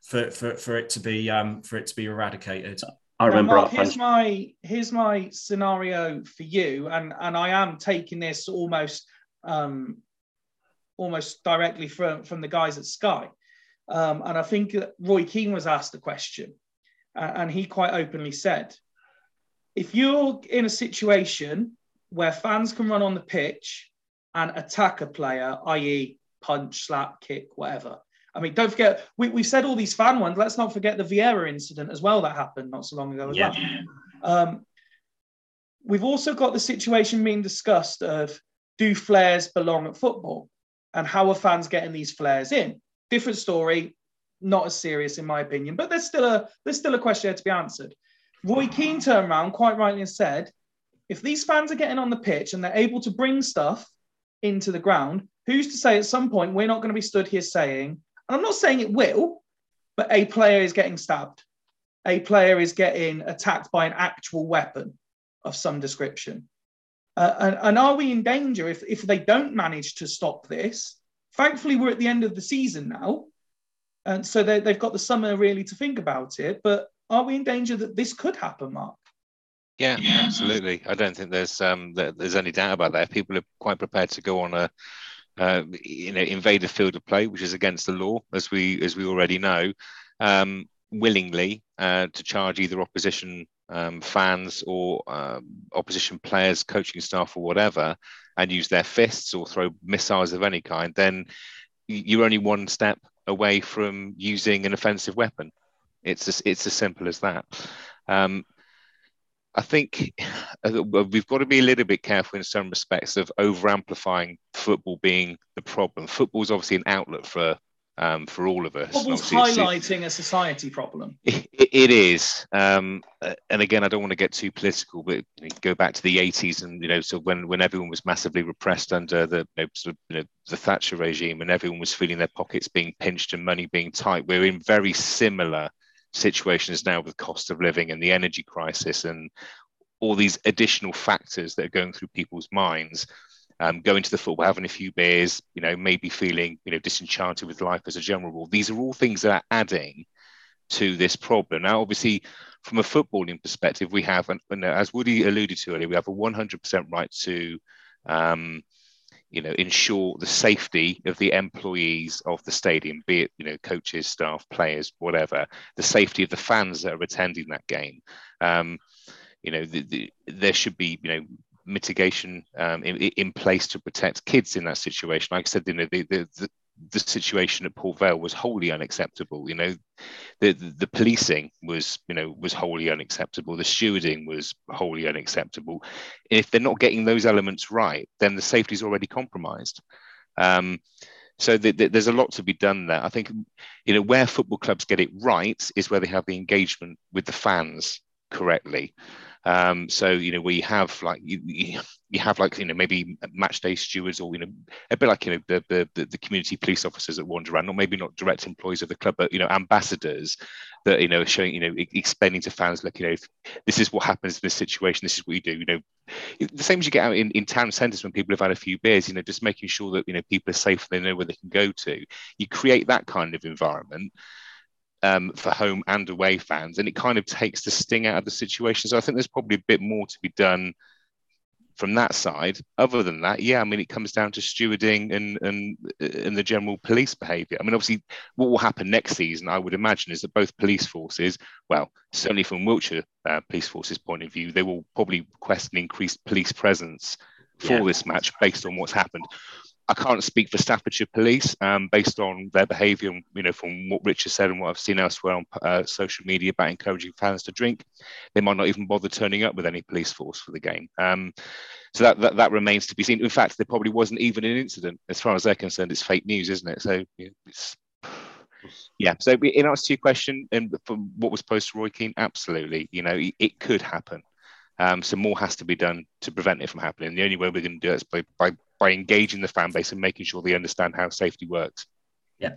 for for, for it to be um, for it to be eradicated. I remember. Mark, here's my here's my scenario for you, and and I am taking this almost um, almost directly from from the guys at Sky, um, and I think Roy Keane was asked a question, uh, and he quite openly said, if you're in a situation where fans can run on the pitch and attack a player, i.e., punch, slap, kick, whatever, I mean, don't forget, we, we've said all these fan ones. Let's not forget the Vieira incident as well that happened not so long ago as yeah. well. Um, we've also got the situation being discussed of do flares belong at football and how are fans getting these flares in? Different story, not as serious in my opinion, but there's still a there's still a question to be answered. Roy Keane turned around quite rightly and said, if these fans are getting on the pitch and they're able to bring stuff into the ground, who's to say at some point we're not going to be stood here saying I'm not saying it will, but a player is getting stabbed. A player is getting attacked by an actual weapon of some description. Uh, and, and, are we in danger if, if they don't manage to stop this? Thankfully, we're at the end of the season now. And so they, they've got the summer really to think about it. But are we in danger that this could happen, Mark? Yeah, absolutely. I don't think there's um, there's any doubt about that. People are quite prepared to go on a uh, you know, invade a field of play, which is against the law, as we as we already know, um, willingly uh, to charge either opposition um, fans or um, opposition players, coaching staff, or whatever, and use their fists or throw missiles of any kind, then you're only one step away from using an offensive weapon. It's as, it's as simple as that. Um, I think we've got to be a little bit careful in some respects of over amplifying football being the problem. Football is obviously an outlet for um, for all of us. Football's highlighting a society problem. it, it is, um, and again, I don't want to get too political, but go back to the '80s and you know, so when when everyone was massively repressed under the you know, sort of, you know, the Thatcher regime, and everyone was feeling their pockets being pinched and money being tight, we're in very similar situations now with cost of living and the energy crisis and all these additional factors that are going through people's minds um, going to the football having a few beers you know maybe feeling you know disenchanted with life as a general rule. These are all things that are adding to this problem. Now obviously from a footballing perspective we have and, as woody alluded to earlier we have a 100% right to um, you know, ensure the safety of the employees of the stadium, be it you know coaches, staff, players, whatever, the safety of the fans that are attending that game. Um, you know, the, the, there should be you know mitigation um, in, in, place to protect kids in that situation. Like I said, you know, the, the, the situation at Port Vale was wholly unacceptable. You know, the, the, the policing was you know was wholly unacceptable. The stewarding was wholly unacceptable. If they're not getting those elements right, then the safety is already compromised. Um, so the, the, there's a lot to be done there. I think you know where football clubs get it right is where they have the engagement with the fans correctly. Um, so you know we have like you, you have like you know maybe match day stewards or you know a bit like you know the the, the community police officers that wander around, or maybe not direct employees of the club, but you know ambassadors that you know showing you know explaining to fans like you know this is what happens in this situation, this is what you do. You know the same as you get out in, in town centres when people have had a few beers. You know just making sure that you know people are safe, they know where they can go to. You create that kind of environment um, for home and away fans, and it kind of takes the sting out of the situation. So I think there's probably a bit more to be done from that side. Other than that, yeah, I mean, it comes down to stewarding and and and the general police behaviour. I mean, obviously, what will happen next season, I would imagine, is that both police forces, well, certainly from Wiltshire uh, Police Force's point of view, they will probably request an increased police presence for yeah. this match based on what's happened. I can't speak for Staffordshire Police um, based on their behaviour, you know, from what Richard said and what I've seen elsewhere on uh, social media about encouraging fans to drink. They might not even bother turning up with any police force for the game. Um, so that, that, that remains to be seen. In fact, there probably wasn't even an incident. As far as they're concerned, it's fake news, isn't it? So it's yeah. So in answer to your question, and from what was posed to Roy Keane, absolutely, you know, it, it could happen. Um, so more has to be done to prevent it from happening. The only way we're going to do it is by, by, by engaging the fan base and making sure they understand how safety works. Yeah.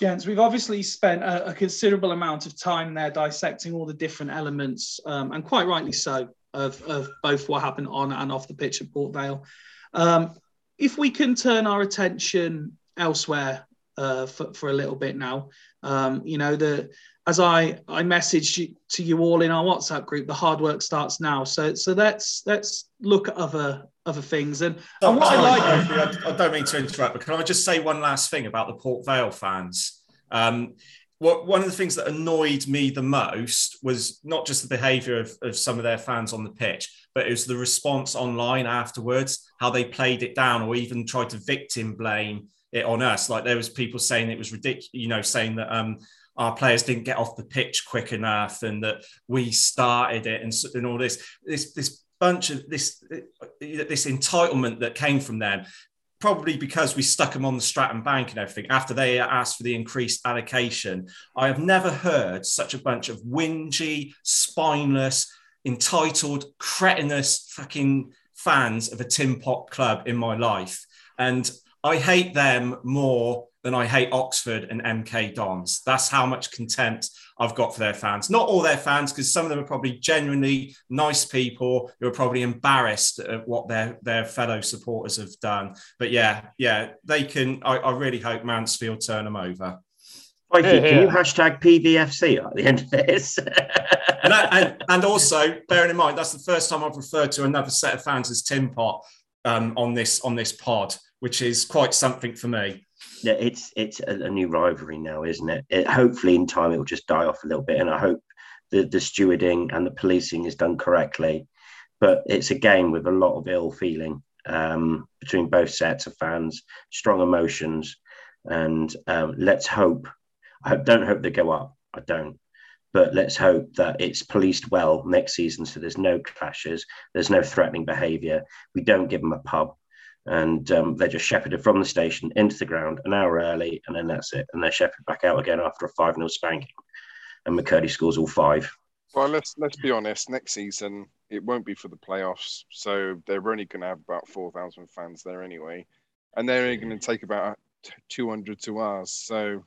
Jens, we've obviously spent a, a, considerable amount of time there dissecting all the different elements, um, and quite rightly so, of, of both what happened on and off the pitch at Port Vale. Um, if we can turn our attention elsewhere uh, for, for a little bit now, um, you know, the as I I messaged to you all in our WhatsApp group, the hard work starts now. So so let's let's look at other other things. And, and what I like, I, I, don't mean to interrupt, but can I just say one last thing about the Port Vale fans? Um, what one of the things that annoyed me the most was not just the behaviour of, of some of their fans on the pitch, but it was the response online afterwards, how they played it down, or even tried to victim blame it on us. Like there was people saying it was ridiculous, you know, saying that um, our players didn't get off the pitch quick enough and that we started it and, and all this this this bunch of this this entitlement that came from them probably because we stuck them on the Stratton Bank and everything after they asked for the increased allocation. I have never heard such a bunch of whingy, spineless, entitled, cretinous fucking fans of a Tin Pot club in my life. And I hate them more than I hate Oxford and MK Dons. That's how much contempt I've got for their fans. Not all their fans, because some of them are probably genuinely nice people who are probably embarrassed at what their, their fellow supporters have done. But yeah, yeah, they can. I, I really hope Mansfield turn them over. Mikey, yeah, can you hashtag PVFC at the end of this? and, that, and, and, also, bearing in mind, that's the first time I've referred to another set of fans as Tin Pot um, on this on this pod, which is quite something for me yeah, it's it's a, new rivalry now, isn't it? it? Hopefully, in time, it will just die off a little bit, and I hope the the stewarding and the policing is done correctly. But it's a game with a lot of ill feeling um, between both sets of fans, strong emotions, and um, let's hope. I don't hope they go up. I don't. But let's hope that it's policed well next season, so there's no clashes, there's no threatening behaviour. We don't give them a pub and um, they're just shepherded from the station into the ground an hour early, and then that's it. And they're shepherded back out again after a 5 0 spanking. And McKirdy scores all five. Well, let's let's be honest. Next season, it won't be for the playoffs, so they're only going to have about four thousand fans there anyway, and they're only going to take about two hundred to ours. So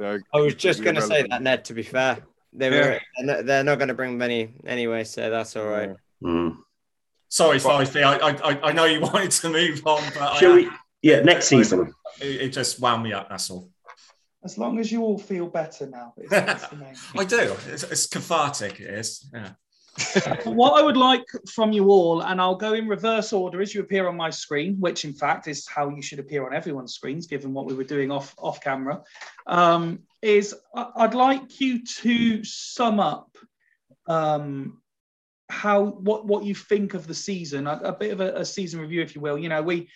I was just going to say that, Ned. To be fair, they were yeah. they're not going to bring many anyway, so that's all right. Yeah. Mm. Sorry, Fifey. I, I I know you wanted to move on, but Shall I, we? Yeah, next season. It, it, just wound me up. That's all. As long as you all feel better now. I do. It's, it's, cathartic. It is. Yeah. what I would like from you all, and I'll go in reverse order as you appear on my screen, which in fact is how you should appear on everyone's screens, given what we were doing off off camera, um, is I'd like you to sum up um, how what what you think of the season, a, a bit of a, a season review, if you will. You know, we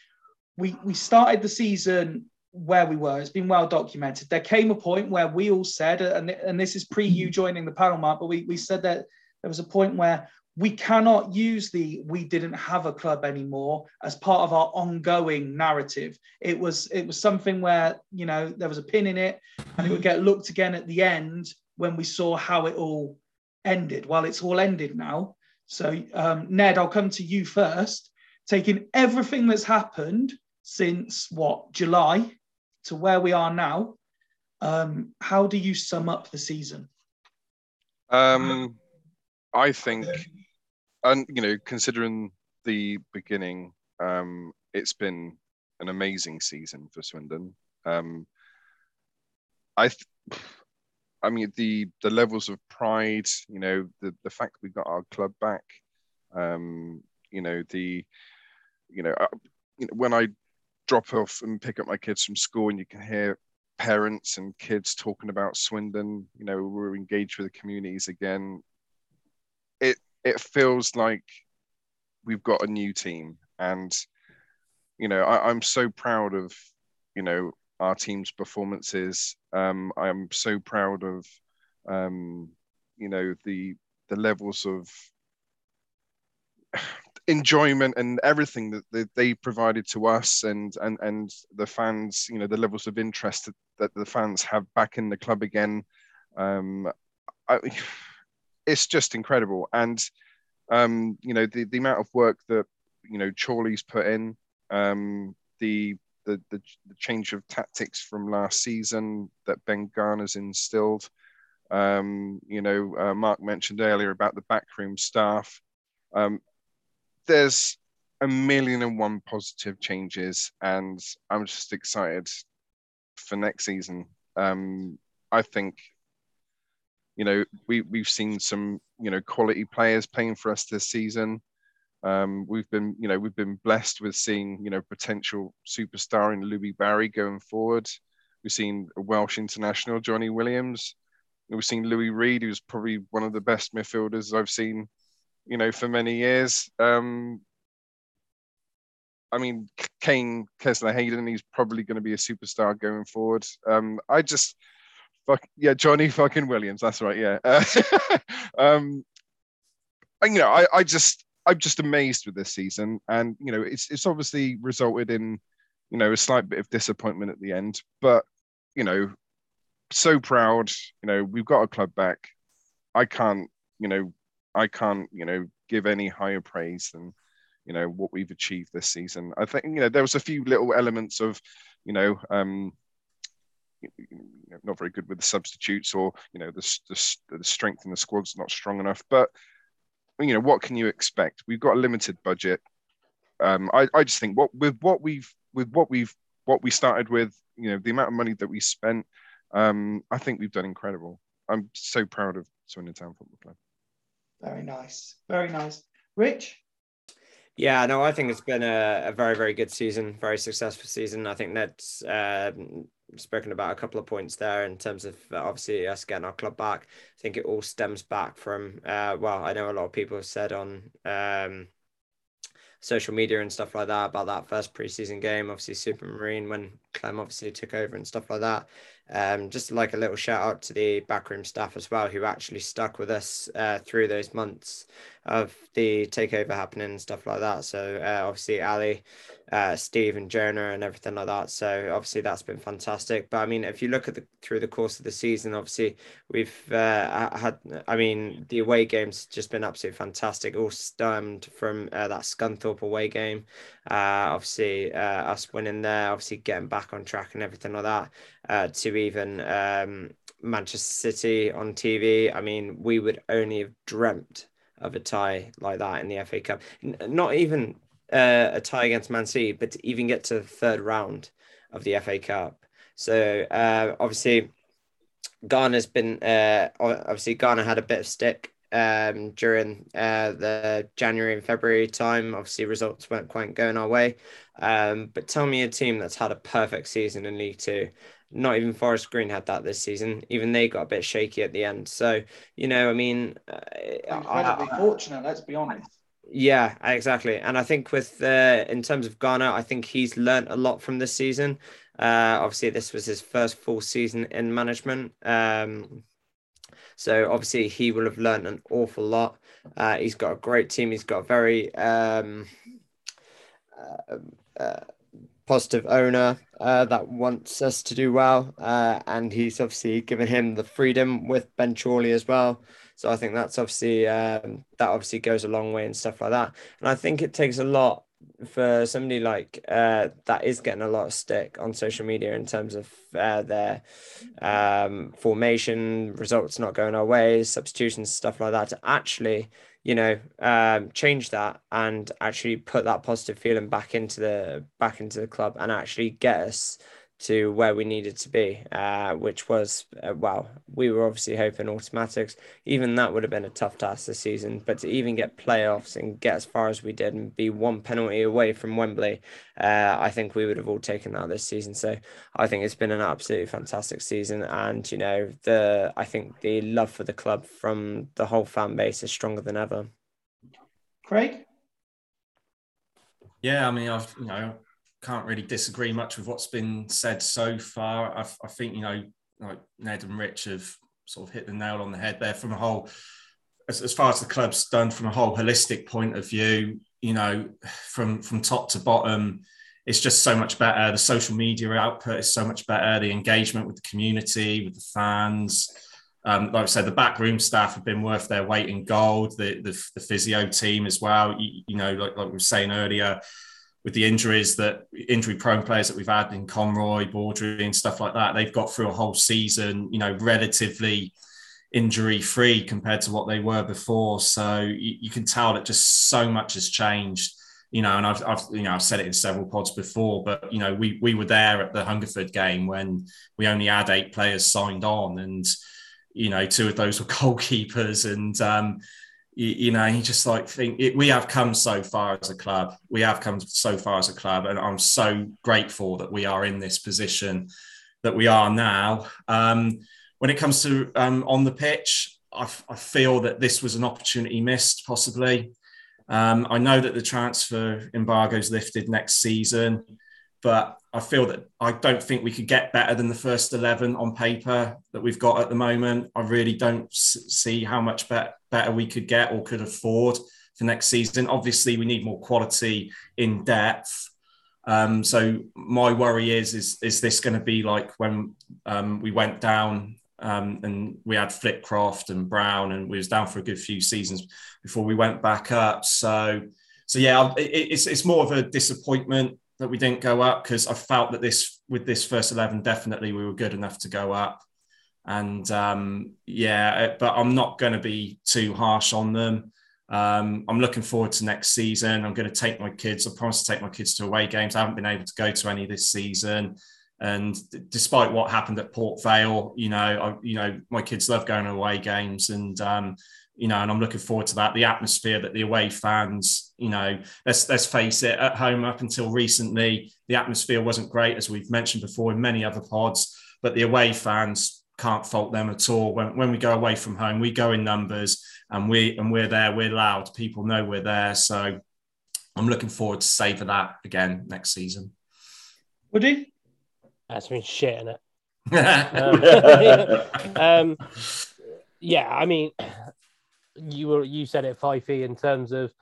we we started the season where we were. It's been well documented. There came a point where we all said, uh, and, and this is pre you mm-hmm. joining the panel, Mark, but we, we said that there was a point where we cannot use the we didn't have a club anymore as part of our ongoing narrative it was it was something where you know there was a pin in it and it would get looked again at the end when we saw how it all ended well it's all ended now so um, ned i'll come to you first taking everything that's happened since what july to where we are now um, how do you sum up the season um I think, and you know, considering the beginning, um, it's been an amazing season for Swindon. Um, I, th- I mean, the the levels of pride, you know, the the fact we got our club back, um, you know, the, you know, uh, you know, when I drop off and pick up my kids from school, and you can hear parents and kids talking about Swindon. You know, we're engaged with the communities again it it feels like we've got a new team, and you know I, I, am so proud of you know our team's performances. Um, I'm so proud of um, you know the the levels of enjoyment and everything that, that they provided to us and and and the fans you know the levels of interest that, that the fans have back in the club again um I, it's just incredible. And um, you know, the, the amount of work that you know Chorley's put in, um, the, the the the change of tactics from last season that Ben Garner's instilled. Um, you know, uh, Mark mentioned earlier about the backroom staff. Um, there's a million and one positive changes, and I'm just excited for next season. Um, I think you know, we we've seen some you know quality players playing for us this season. Um, we've been you know we've been blessed with seeing you know potential superstar in Louie Barry going forward. We've seen a Welsh international Jonny Williams. We've seen Louis Reed, who's probably one of the best midfielders I've seen, you know, for many years. Um, I mean, Kane Kesler-Hayden, he's probably going to be a superstar going forward. Um, I just, Fuck yeah, Jonny fucking Williams. That's right. Yeah. Uh, um, and, you know, I, I just I'm just amazed with this season, and you know, it's it's obviously resulted in you know a slight bit of disappointment at the end, but you know, so proud. You know, we've got a club back. I can't, you know, I can't, you know, give any higher praise than you know what we've achieved this season. I think you know there was a few little elements of you know um, not very good with the substitutes, or you know the, the, the strength in the squad's not strong enough. But you know what can you expect? We've got a limited budget. Um, I, I just think what with what we've with what we've what we started with, you know, the amount of money that we spent, um, I think we've done incredible. I'm so proud of Swindon Town Football Club. Very nice, very nice. Rich. Yeah, no, I think it's been a, a very, very good season, very successful season. I think Ned's um, spoken about a couple of points there in terms of uh, obviously us getting our club back. I think it all stems back from, uh, well, I know a lot of people have said on um, social media and stuff like that about that first preseason game, obviously Supermarine when Clem obviously took over and stuff like that. Um, just like a little shout out to the backroom staff as well, who actually stuck with us uh, through those months of the takeover happening and stuff like that. So uh, obviously Ali, uh, Steve, and Jonah and everything like that. So obviously that's been fantastic. But I mean, if you look at the through the course of the season, obviously we've uh, had. I mean, the away games just been absolutely fantastic. All stemmed from uh, that Scunthorpe away game. Uh, obviously us winning there, obviously getting back on track and everything like that. to even um, Manchester City on TV. I mean, we would only have dreamt of a tie like that in the FA Cup. not even uh, a tie against Man City, but to even get to the third round of the FA Cup. So uh, obviously, Garner's been uh, obviously Garner had a bit of stick um, during uh, the January and February time. Obviously, results weren't quite going our way. Um, but tell me a team that's had a perfect season in League Two. Not even Forest Green had that this season. Even they got a bit shaky at the end. So, you know, I mean, uh, incredibly I, I, fortunate. Let's be honest. Yeah, exactly. And I think with uh, in terms of Garner, I think he's learned a lot from this season. Uh, obviously, this was his first full season in management. Um, so obviously, he will have learned an awful lot. Uh, he's got a great team. He's got a very um, uh, uh, positive owner uh, that wants us to do well, uh, and he's obviously given him the freedom with Ben Chorley as well. So I think that's obviously um, that obviously goes a long way and stuff like that. And I think it takes a lot for somebody like uh, that is getting a lot of stick on social media in terms of uh, their um, formation results not going our way, substitutions, stuff like that. To actually, you know, um, change that and actually put that positive feeling back into the back into the club and actually get us to where we needed to be, uh, which was, uh, well, we were obviously hoping automatics. Even that would have been a tough task this season, but to even get playoffs and get as far as we did and be one penalty away from Wembley, uh, I think we would have all taken that this season. So I think it's been an absolutely fantastic season. And, you know, the I think the love for the club from the whole fan base is stronger than ever. Craig? Yeah, I mean, I've, you know, can't really disagree much with what's been said so far. I, I, think you know, like Ned and Rich have sort of hit the nail on the head there from a whole, as, as far as the club's done from a whole holistic point of view. You know, from from top to bottom, it's just so much better. The social media output is so much better. The engagement with the community, with the fans. Um, like I said, the backroom staff have been worth their weight in gold. The the, the physio team as well. You, you know, like, like we were saying earlier, with the injuries that injury prone players that we've had in Conroy, Baudry, and stuff like that, they've got through a whole season, you know, relatively injury free compared to what they were before. So you, you, can tell that just so much has changed. You know, and I've, I've, you know, I've said it in several pods before, but you know, we we were there at the Hungerford game when we only had eight players signed on, and you know, two of those were goalkeepers, and um, you, you, know, you just like think it, we have come so far as a club. We have come so far as a club, and I'm so grateful that we are in this position that we are now. Um, when it comes to um, on the pitch, I, I, feel that this was an opportunity missed, possibly. Um, I know that the transfer embargo is lifted next season, but I feel that I don't think we could get better than the first 11 on paper that we've got at the moment. I really don't see how much better, better we could get or could afford for next season. Obviously, we need more quality in depth. Um, so my worry is, is, is this going to be like when um, we went down um, and we had Flitcroft and Brown and we was down for a good few seasons before we went back up. So, so yeah, it, it's, it's more of a disappointment that we didn't go up because I felt that this with this first eleven definitely we were good enough to go up, and um, yeah, but I'm not going to be too harsh on them. Um, I'm looking forward to next season. I'm going to take my kids. I promise to take my kids to away games. I haven't been able to go to any this season, and despite what happened at Port Vale, you know, I, you know, my kids love going to away games, and um, you know, and I'm looking forward to that. The atmosphere that the away fans, you know, let's let's face it, at home up until recently, the atmosphere wasn't great, as we've mentioned before in many other pods. But the away fans can't fault them at all. When, when we go away from home, we go in numbers and we and we're there, we're loud. People know we're there. So I'm looking forward to saving that again next season. Woody? That's been shit in it. um, um, yeah, I mean, you were you said it, Fifey, in terms of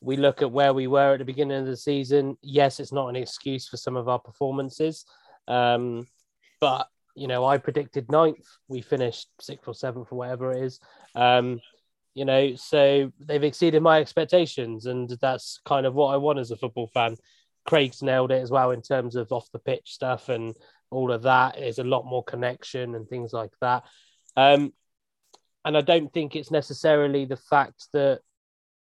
we look at where we were at the beginning of the season. Yes, it's not an excuse for some of our performances, um, but you know I predicted ninth. We finished sixth or seventh or whatever it is. Um, you know, so they've exceeded my expectations, and that's kind of what I want as a football fan. Craig's nailed it as well in terms of off the pitch stuff and all of that. There's a lot more connection and things like that. Um, and I don't think it's necessarily the fact that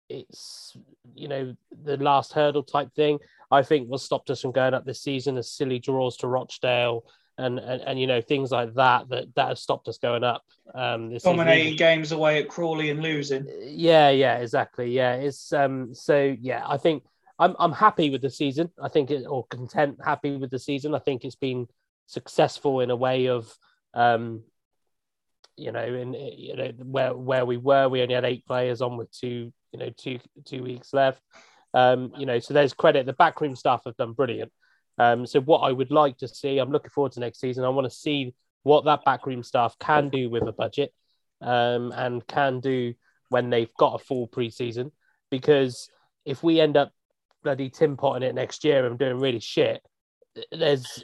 it's you know the last hurdle type thing. I think what stopped us from going up this season as silly draws to Rochdale and and, and you know things like that that that has stopped us going up. Um, this Dominating games away at Crawley and losing. Yeah, yeah, exactly. Yeah, it's um. So yeah, I think I'm I'm happy with the season. I think it or content, happy with the season. I think it's been successful in a way of um. You know, in you know where where we were, we only had eight players on with two you know two two weeks left. Um, you know, so there's credit. The backroom staff have done brilliant. Um, so what I would like to see, I'm looking forward to next season. I want to see what that backroom staff can do with a budget um, and can do when they've got a full preseason. Because if we end up bloody tin potting it next year and doing really shit, there's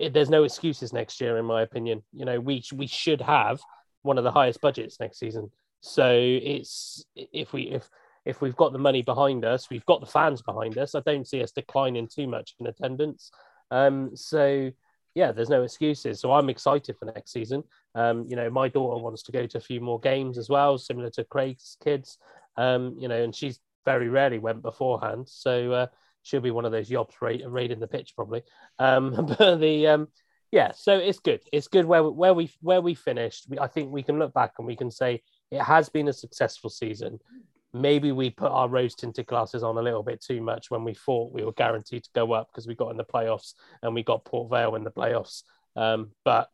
there's no excuses next year, in my opinion. You know, we we should have one of the highest budgets next season. So it's if we if if we've got the money behind us, we've got the fans behind us. I don't see us declining too much in attendance. Um, so yeah, there's no excuses. So I'm excited for next season. Um, you know, my daughter wants to go to a few more games as well, similar to Craig's kids. Um, you know, and she's very rarely went beforehand, so uh, she'll be one of those yobs ra- raiding the pitch probably. Um, but the um, yeah, so it's good. It's good where where we where we finished. We, I think we can look back and we can say it has been a successful season maybe we put our rose tinted glasses on a little bit too much when we thought we were guaranteed to go up because we got in the playoffs and we got Port Vale in the playoffs. Um, but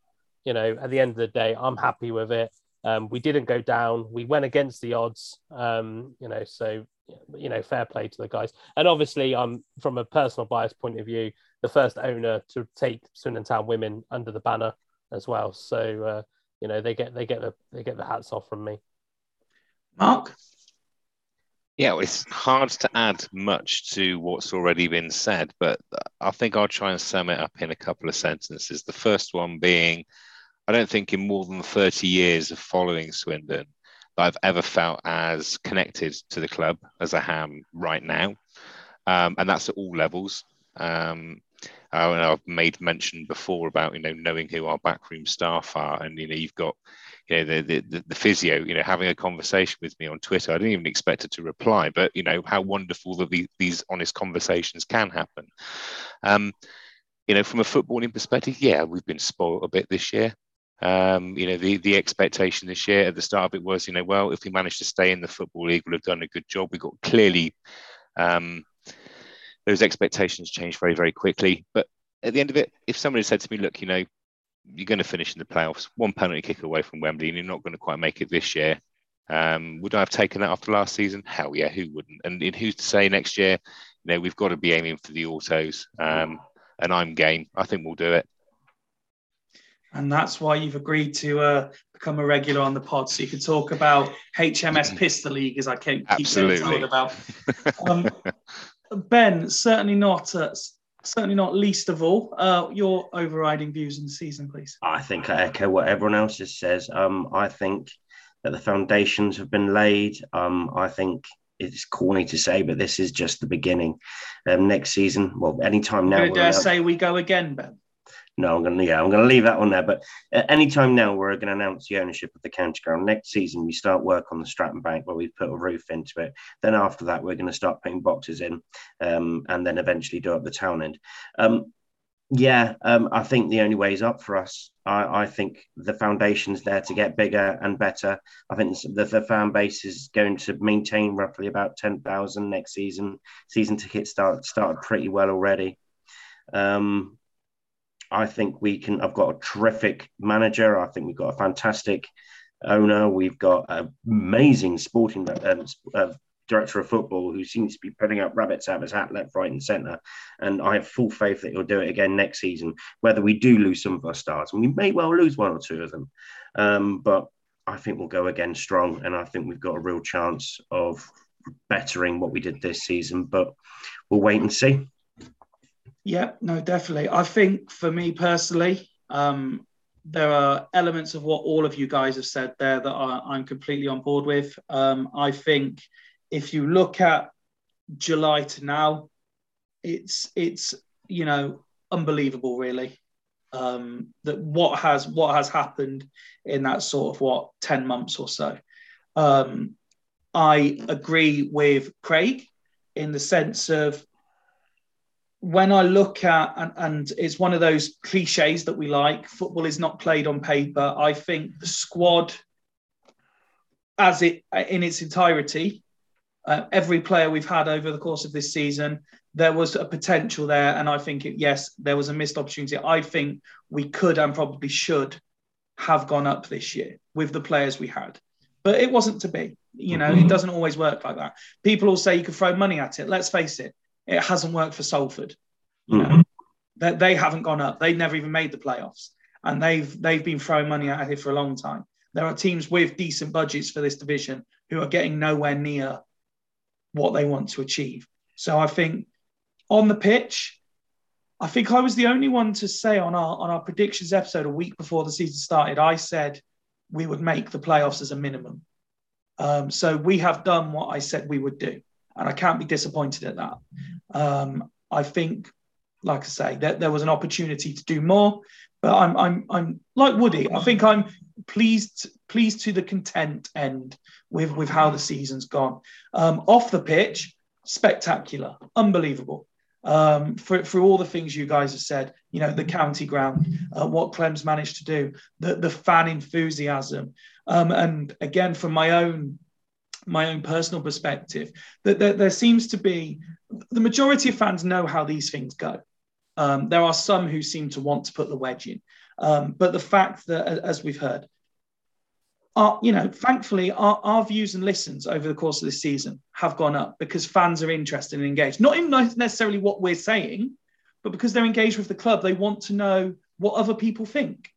you know, at the end of the day, I'm happy with it. Um, we didn't go down. We went against the odds. Um, you know, so you know, fair play to the guys. And obviously, I'm from a personal bias point of view, the first owner to take Swindon Town women under the banner as well. So uh, you know, they get they get the they get the hats off from me. Mark. Yeah, it's hard to add much to what's already been said, but I think I'll try and sum it up in a couple of sentences. The first one being, I don't think in more than 30 years of following Swindon that I've ever felt as connected to the club as I am right now. Um, and that's at all levels. Um, I've made mention before about you know knowing who our backroom staff are, and you know you've got you know the, the the physio you know having a conversation with me on twitter i didn't even expect it to reply but you know how wonderful that the, these honest conversations can happen um you know from a footballing perspective yeah we've been spoiled a bit this year um, you know, the the expectation this year at the start of it was, you know, well, if we manage to stay in the football league, we'll have done a good job. We got clearly um, those expectations changed very, very quickly. But at the end of it, if somebody said to me, look, you know, you're going to finish in the playoffs, one penalty kick away from Wembley, and you're not going to quite make it this year. Um, would I have taken that after last season? Hell yeah, who wouldn't? And, and who's to say next year? You know, we've got to be aiming for the autos, um, and I'm game. I think we'll do it. And that's why you've agreed to uh, become a regular on the pod, so you can talk about HMS Pistol League, as I keep, keep talking about. Um, ben, certainly not uh, certainly not least of all, uh, your overriding views on the season, please. I think I echo what everyone else just says. Um, I think that the foundations have been laid. Um, I think it's corny to say, but this is just the beginning. Um, next season, well, anytime now. Dare say we go again, Ben? No, I'm gonna yeah, I'm gonna leave that on there. But at any time now, we're gonna announce the ownership of the county ground. Next season, we start work on the Stratton Bank where we've put a roof into it. Then after that, we're gonna start putting boxes in, um, and then eventually do up the town end. Um, yeah, um, I think the only way is up for us. I, I, think the foundation's there to get bigger and better. I think the, the fan base is going to maintain roughly about ten thousand next season. Season tickets start started pretty well already. Um, I think we can. I've got a terrific manager. I think we've got a fantastic owner. We've got an amazing sporting um, uh, director of football who seems to be putting up rabbits out of his hat left, right, and centre. And I have full faith that he'll do it again next season, whether we do lose some of our stars. And we may well lose one or two of them. Um, but I think we'll go again strong. And I think we've got a real chance of bettering what we did this season. But we'll wait and see. Yeah, no, definitely. I think for me personally, um, there are elements of what all of you guys have said there that I, am completely on board with. Um, I think if you look at July to now, it's it's you know unbelievable, really. Um, that what has what has happened in that sort of what ten months or so. Um, I agree with Craig in the sense of when I look at, and, and it's one of those cliches that we like, football is not played on paper. I think the squad, as it in its entirety, uh, every player we've had over the course of this season, there was a potential there. And I think, it, yes, there was a missed opportunity. I think we could and probably should have gone up this year with the players we had. But it wasn't to be. You know, mm-hmm. it doesn't always work like that. People will say you can throw money at it. Let's face it, it hasn't worked for Salford. You know, mm-hmm. they, they haven't gone up. They've never even made the playoffs, and they've they've been throwing money at it for a long time. There are teams with decent budgets for this division who are getting nowhere near what they want to achieve. So I think on the pitch, I think I was the only one to say on our on our predictions episode a week before the season started. I said we would make the playoffs as a minimum. Um, so we have done what I said we would do, and I can't be disappointed at that. Um, I think, like I say, that there was an opportunity to do more, but I'm I'm I'm like Woody. I think I'm pleased pleased to the content end with with how the season's gone. Um, off the pitch, spectacular, unbelievable. Um, for, for all the things you guys have said, you know, the county ground, uh, what Clem's managed to do, the, the fan enthusiasm. Um, and again, from my own my own personal perspective, that there, there, seems to be the majority of fans know how these things go. Um, there are some who seem to want to put the wedge in. Um, but the fact that, as we've heard, our, you know, thankfully, our, our views and listens over the course of this season have gone up because fans are interested and engaged. Not in necessarily what we're saying, but because they're engaged with the club, they want to know what other people think.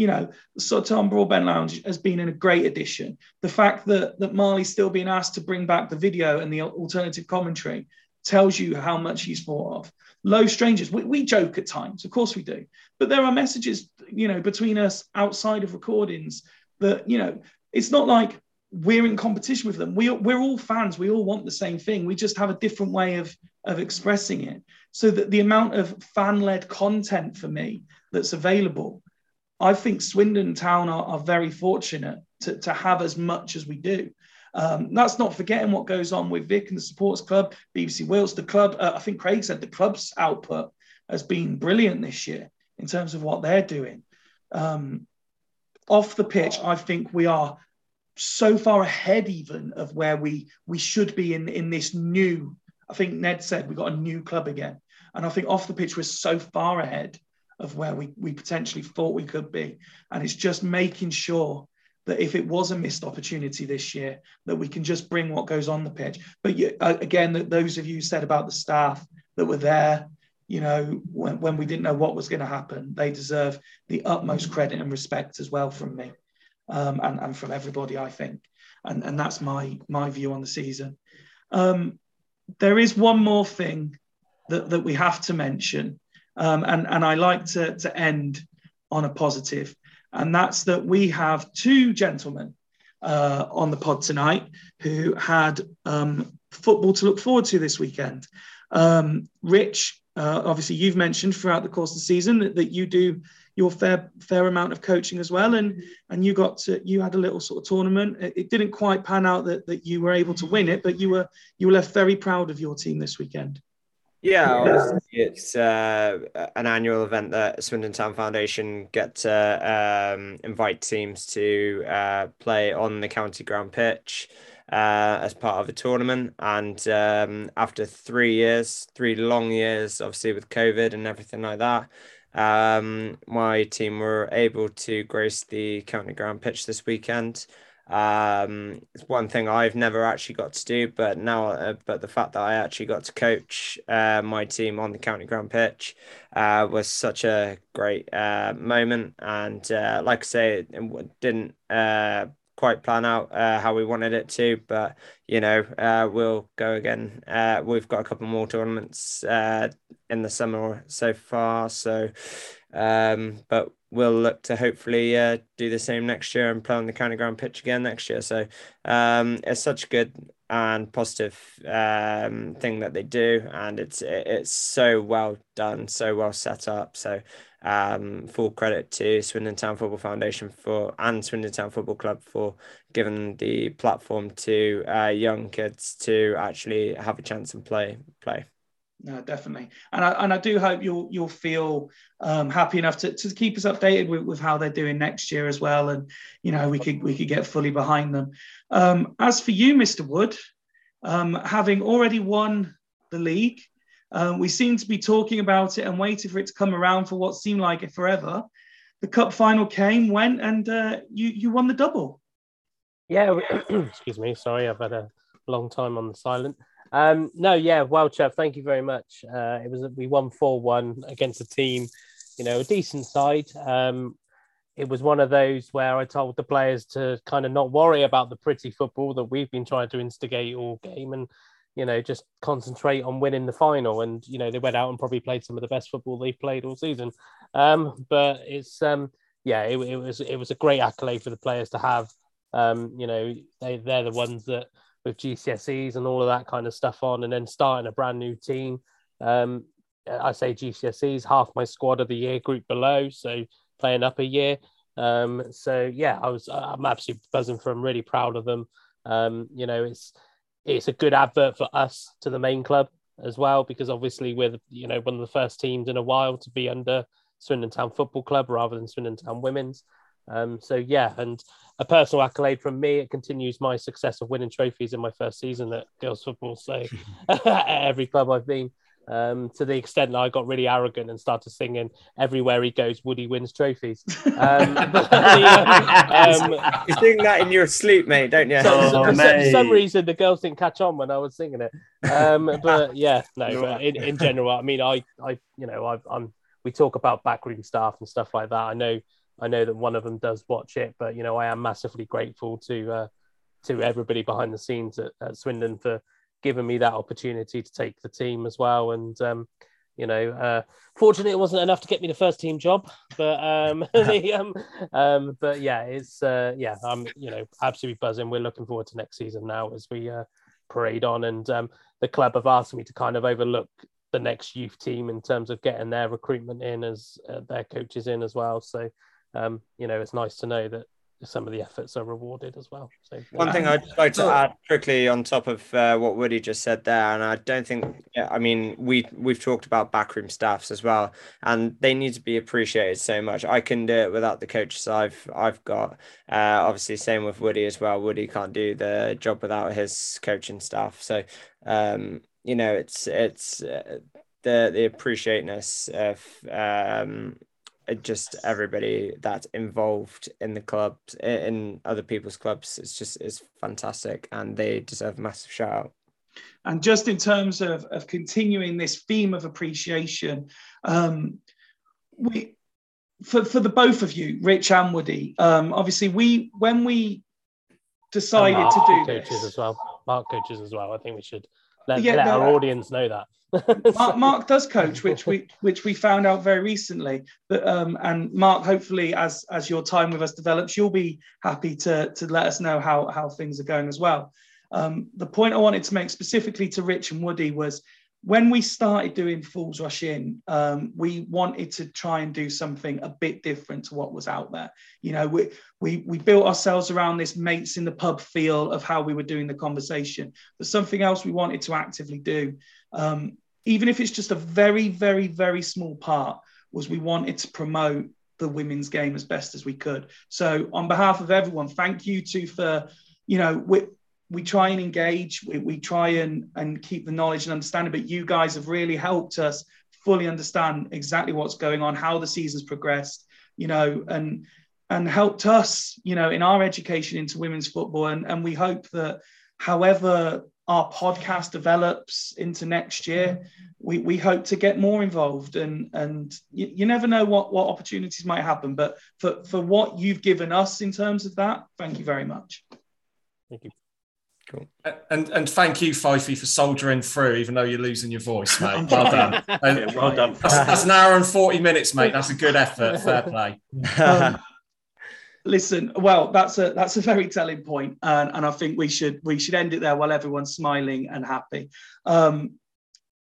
You know, Sutton Broadbent Lounge has been in a great addition. The fact that that Marley's still being asked to bring back the video and the alternative commentary tells you how much he's thought of. Low strangers, we, we joke at times, of course we do, but there are messages, you know, between us outside of recordings that you know it's not like we're in competition with them. We, we're all fans. We all want the same thing. We just have a different way of, of expressing it. So that the amount of fan led content for me that's available, I think Swindon Town are, are very fortunate to, to have as much as we do. Um, that's not forgetting what goes on with Vic and the Supporters Club, BBC Wales, the club. Uh, I think Craig said the club's output has been brilliant this year in terms of what they're doing. Um, off the pitch, I think we are so far ahead even of where we we should be in in this new. I think Ned said we got a new club again, and I think off the pitch we're so far ahead of where we we potentially thought we could be, and it's just making sure that if it was a missed opportunity this year, that we can just bring what goes on the pitch. But you, uh, again, those of you said about the staff that were there, you know, when, when we didn't know what was going to happen, they deserve the utmost credit and respect as well from me um, and, and from everybody, I think. And, and that's my, my view on the season. Um, there is one more thing that, that we have to mention, um, and, and I like to, to end on a positive, and that's that we have two gentlemen uh, on the pod tonight who had um, football to look forward to this weekend. Um, Rich uh, obviously, you've mentioned throughout the course of the season that, that you do your fair fair amount of coaching as well, and and you got to, you had a little sort of tournament. It, it, didn't quite pan out that, that you were able to win it, but you were you were left very proud of your team this weekend. Yeah, it's uh, an annual event that Swindon Town Foundation get to um, invite teams to uh, play on the county ground pitch uh, as part of a tournament. And um, after three years, three long years, obviously with COVID and everything like that, um, my team were able to grace the county ground pitch this weekend. Um, it's one thing I've never actually got to do, but now, uh, but the fact that I actually got to coach uh, my team on the county ground pitch uh, was such a great uh, moment. And uh, like I say, it didn't uh, quite plan out how we wanted it to, but you know, we'll go again. We've got a couple more tournaments in the summer so far, so um, but we'll look to hopefully uh, do the same next year and play on the county ground pitch again next year. So um, it's such a good and positive um, thing that they do, and it's it's so well done, so well set up. So um, full credit to Swindon Town Football Foundation for and Swindon Town Football Club for giving the platform to uh, young kids to actually have a chance and play play. No, definitely, and I and I do hope you'll you'll feel um, happy enough to, to keep us updated with, with how they're doing next year as well, and you know we could we could get fully behind them. Um, as for you, Mr. Wood, um, having already won the league, um, we seem to be talking about it and waiting for it to come around for what seemed like it forever. The cup final came, went, and uh, you you won the double. Yeah, excuse me. Sorry, I've had a long time on the silent. Um, no, yeah, well, Chev, thank you very much. Uh, it was we won four one against a team, you know, a decent side. Um, it was one of those where I told the players to kind of not worry about the pretty football that we've been trying to instigate all game, and you know, just concentrate on winning the final. And you know, they went out and probably played some of the best football they've played all season. Um, but it's um, yeah, it, it was it was a great accolade for the players to have. Um, you know, they they're the ones that with GCSEs and all of that kind of stuff on, and then starting a brand new team. Um, I say GCSEs, half my squad of the year group below, so playing up a year. Um, so yeah, I was I'm absolutely buzzing for them, really proud of them. Um, you know, it's it's a good advert for us to the main club as well, because obviously we're you know one of the first teams in a while to be under Swindon Town Football Club rather than Swindon Town Women's. Um, so yeah, and a personal accolade from me. It continues my success of winning trophies in my first season at girls football. So at every club I've been, um, to the extent that I got really arrogant and started singing everywhere he goes, Woody wins trophies. Um, but, um, you sing that in your sleep, mate, don't you? So, oh, for, for, some reason, the girls didn't catch on when I was singing it. Um, but yeah, no. But in, in general, I mean, I, I, you know, I, I'm. We talk about backroom staff and stuff like that. I know I know that one of them does watch it, but you know, I am massively grateful to uh, to everybody behind the scenes at, at, Swindon for giving me that opportunity to take the team as well. And um, you know, uh, fortunately, it wasn't enough to get me the first team job, but um, the, um, um, but yeah, it's uh, yeah, I'm you know absolutely buzzing. We're looking forward to next season now as we uh, parade on, and um, the club have asked me to kind of overlook the next youth team in terms of getting their recruitment in as uh, their coaches in as well. So um, you know, it's nice to know that some of the efforts are rewarded as well. So one thing I'd like to add quickly on top of uh, what Woody just said there, and I don't think, yeah, I mean, we we've talked about backroom staffs as well, and they need to be appreciated so much. I can do it without the coaches I've I've got. Uh, obviously, same with Woody as well. Woody can't do the job without his coaching staff. So, um, you know, it's it's. Uh, the the appreciateness of um, just everybody that's involved in the clubs in other people's clubs it's just it's fantastic and they deserve a massive shout out. And just in terms of, of continuing this theme of appreciation um, we for, for the both of you rich and woody um, obviously we when we decided to do coaches this, as well. Mark coaches as well. I think we should let, yeah, let our audience know that Mark, Mark, does coach, which we which we found out very recently. But um, and Mark, hopefully, as as your time with us develops, you'll be happy to to let us know how how things are going as well. Um, the point I wanted to make specifically to Rich and Woody was when we started doing Fools Rush In, um, we wanted to try and do something a bit different to what was out there. You know, we, we, we built ourselves around this mates in the pub feel of how we were doing the conversation. But something else we wanted to actively do, um, even if it's just a very, very, very small part, was we wanted to promote the women's game as best as we could. So, on behalf of everyone, thank you to for, you know, we, we try and engage, we, we try and, and keep the knowledge and understanding, but you guys have really helped us fully understand exactly what's going on, how the season's progressed, you know, and and helped us, you know, in our education into women's football. And, and we hope that however our podcast develops into next year, we, we hope to get more involved and and you, you never know what, what opportunities might happen. But for, for what you've given us in terms of that, thank you very much. Thank you. Cool. And and thank you, Fifey, for soldiering through, even though you're losing your voice, mate. Well done. yeah, well done. That's, that's, an hour and 40 minutes, mate. That's a good effort. Fair play. Um, listen, well, that's a that's a very telling point, and, and I think we should we should end it there while everyone's smiling and happy. Um,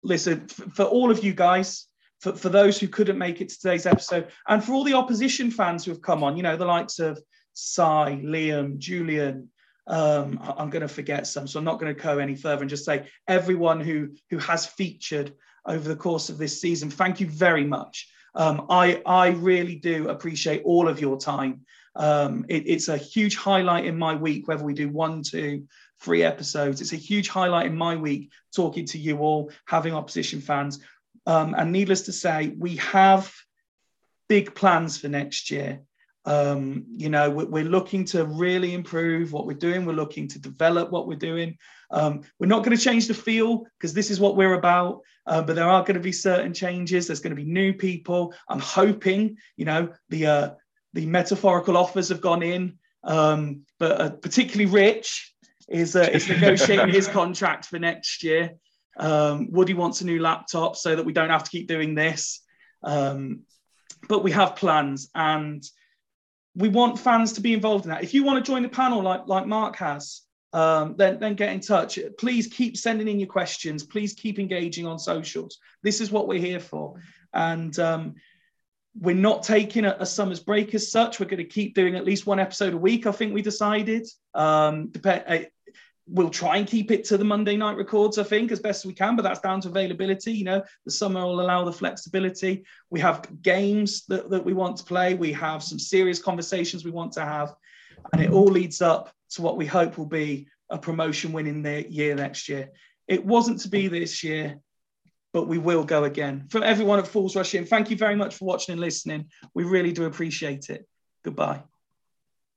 listen, f- for all of you guys, for, for those who couldn't make it to today's episode, and for all the opposition fans who have come on, you know, the likes of Cy, Liam, Julian, um, I'm going to forget some, so I'm not going to go any further and just say everyone who who has featured over the course of this season. Thank you very much. Um, I, I really do appreciate all of your time. Um, it, it's a huge highlight in my week, whether we do one, two, three episodes. It's a huge highlight in my week talking to you all, having opposition fans. Um, and needless to say, we have big plans for next year. Um, you know, we're, looking to really improve what we're doing. We're looking to develop what we're doing. Um, we're not going to change the feel because this is what we're about. Uh, but there are going to be certain changes. There's going to be new people. I'm hoping, you know, the uh, the metaphorical offers have gone in. Um, but uh, particularly Rich is uh, is negotiating his contract for next year. Um, Woody wants a new laptop so that we don't have to keep doing this. Um, but we have plans and we want fans to be involved in that. If you want to join the panel like, like Mark has, um, then, then get in touch. Please keep sending in your questions. Please keep engaging on socials. This is what we're here for. And um, we're not taking a, a, summer's break as such. We're going to keep doing at least one episode a week, I think we decided. Um, dep- we'll try and keep it to the Monday night records, I think, as best as we can, but that's down to availability. You know, the summer will allow the flexibility. We have games that, that we want to play, we have some serious conversations we want to have, and it all leads up to what we hope will be a promotion winning the year next year. It wasn't to be this year, but we will go again. From everyone at Fools Rush In, thank you very much for watching and listening. We really do appreciate it. Goodbye.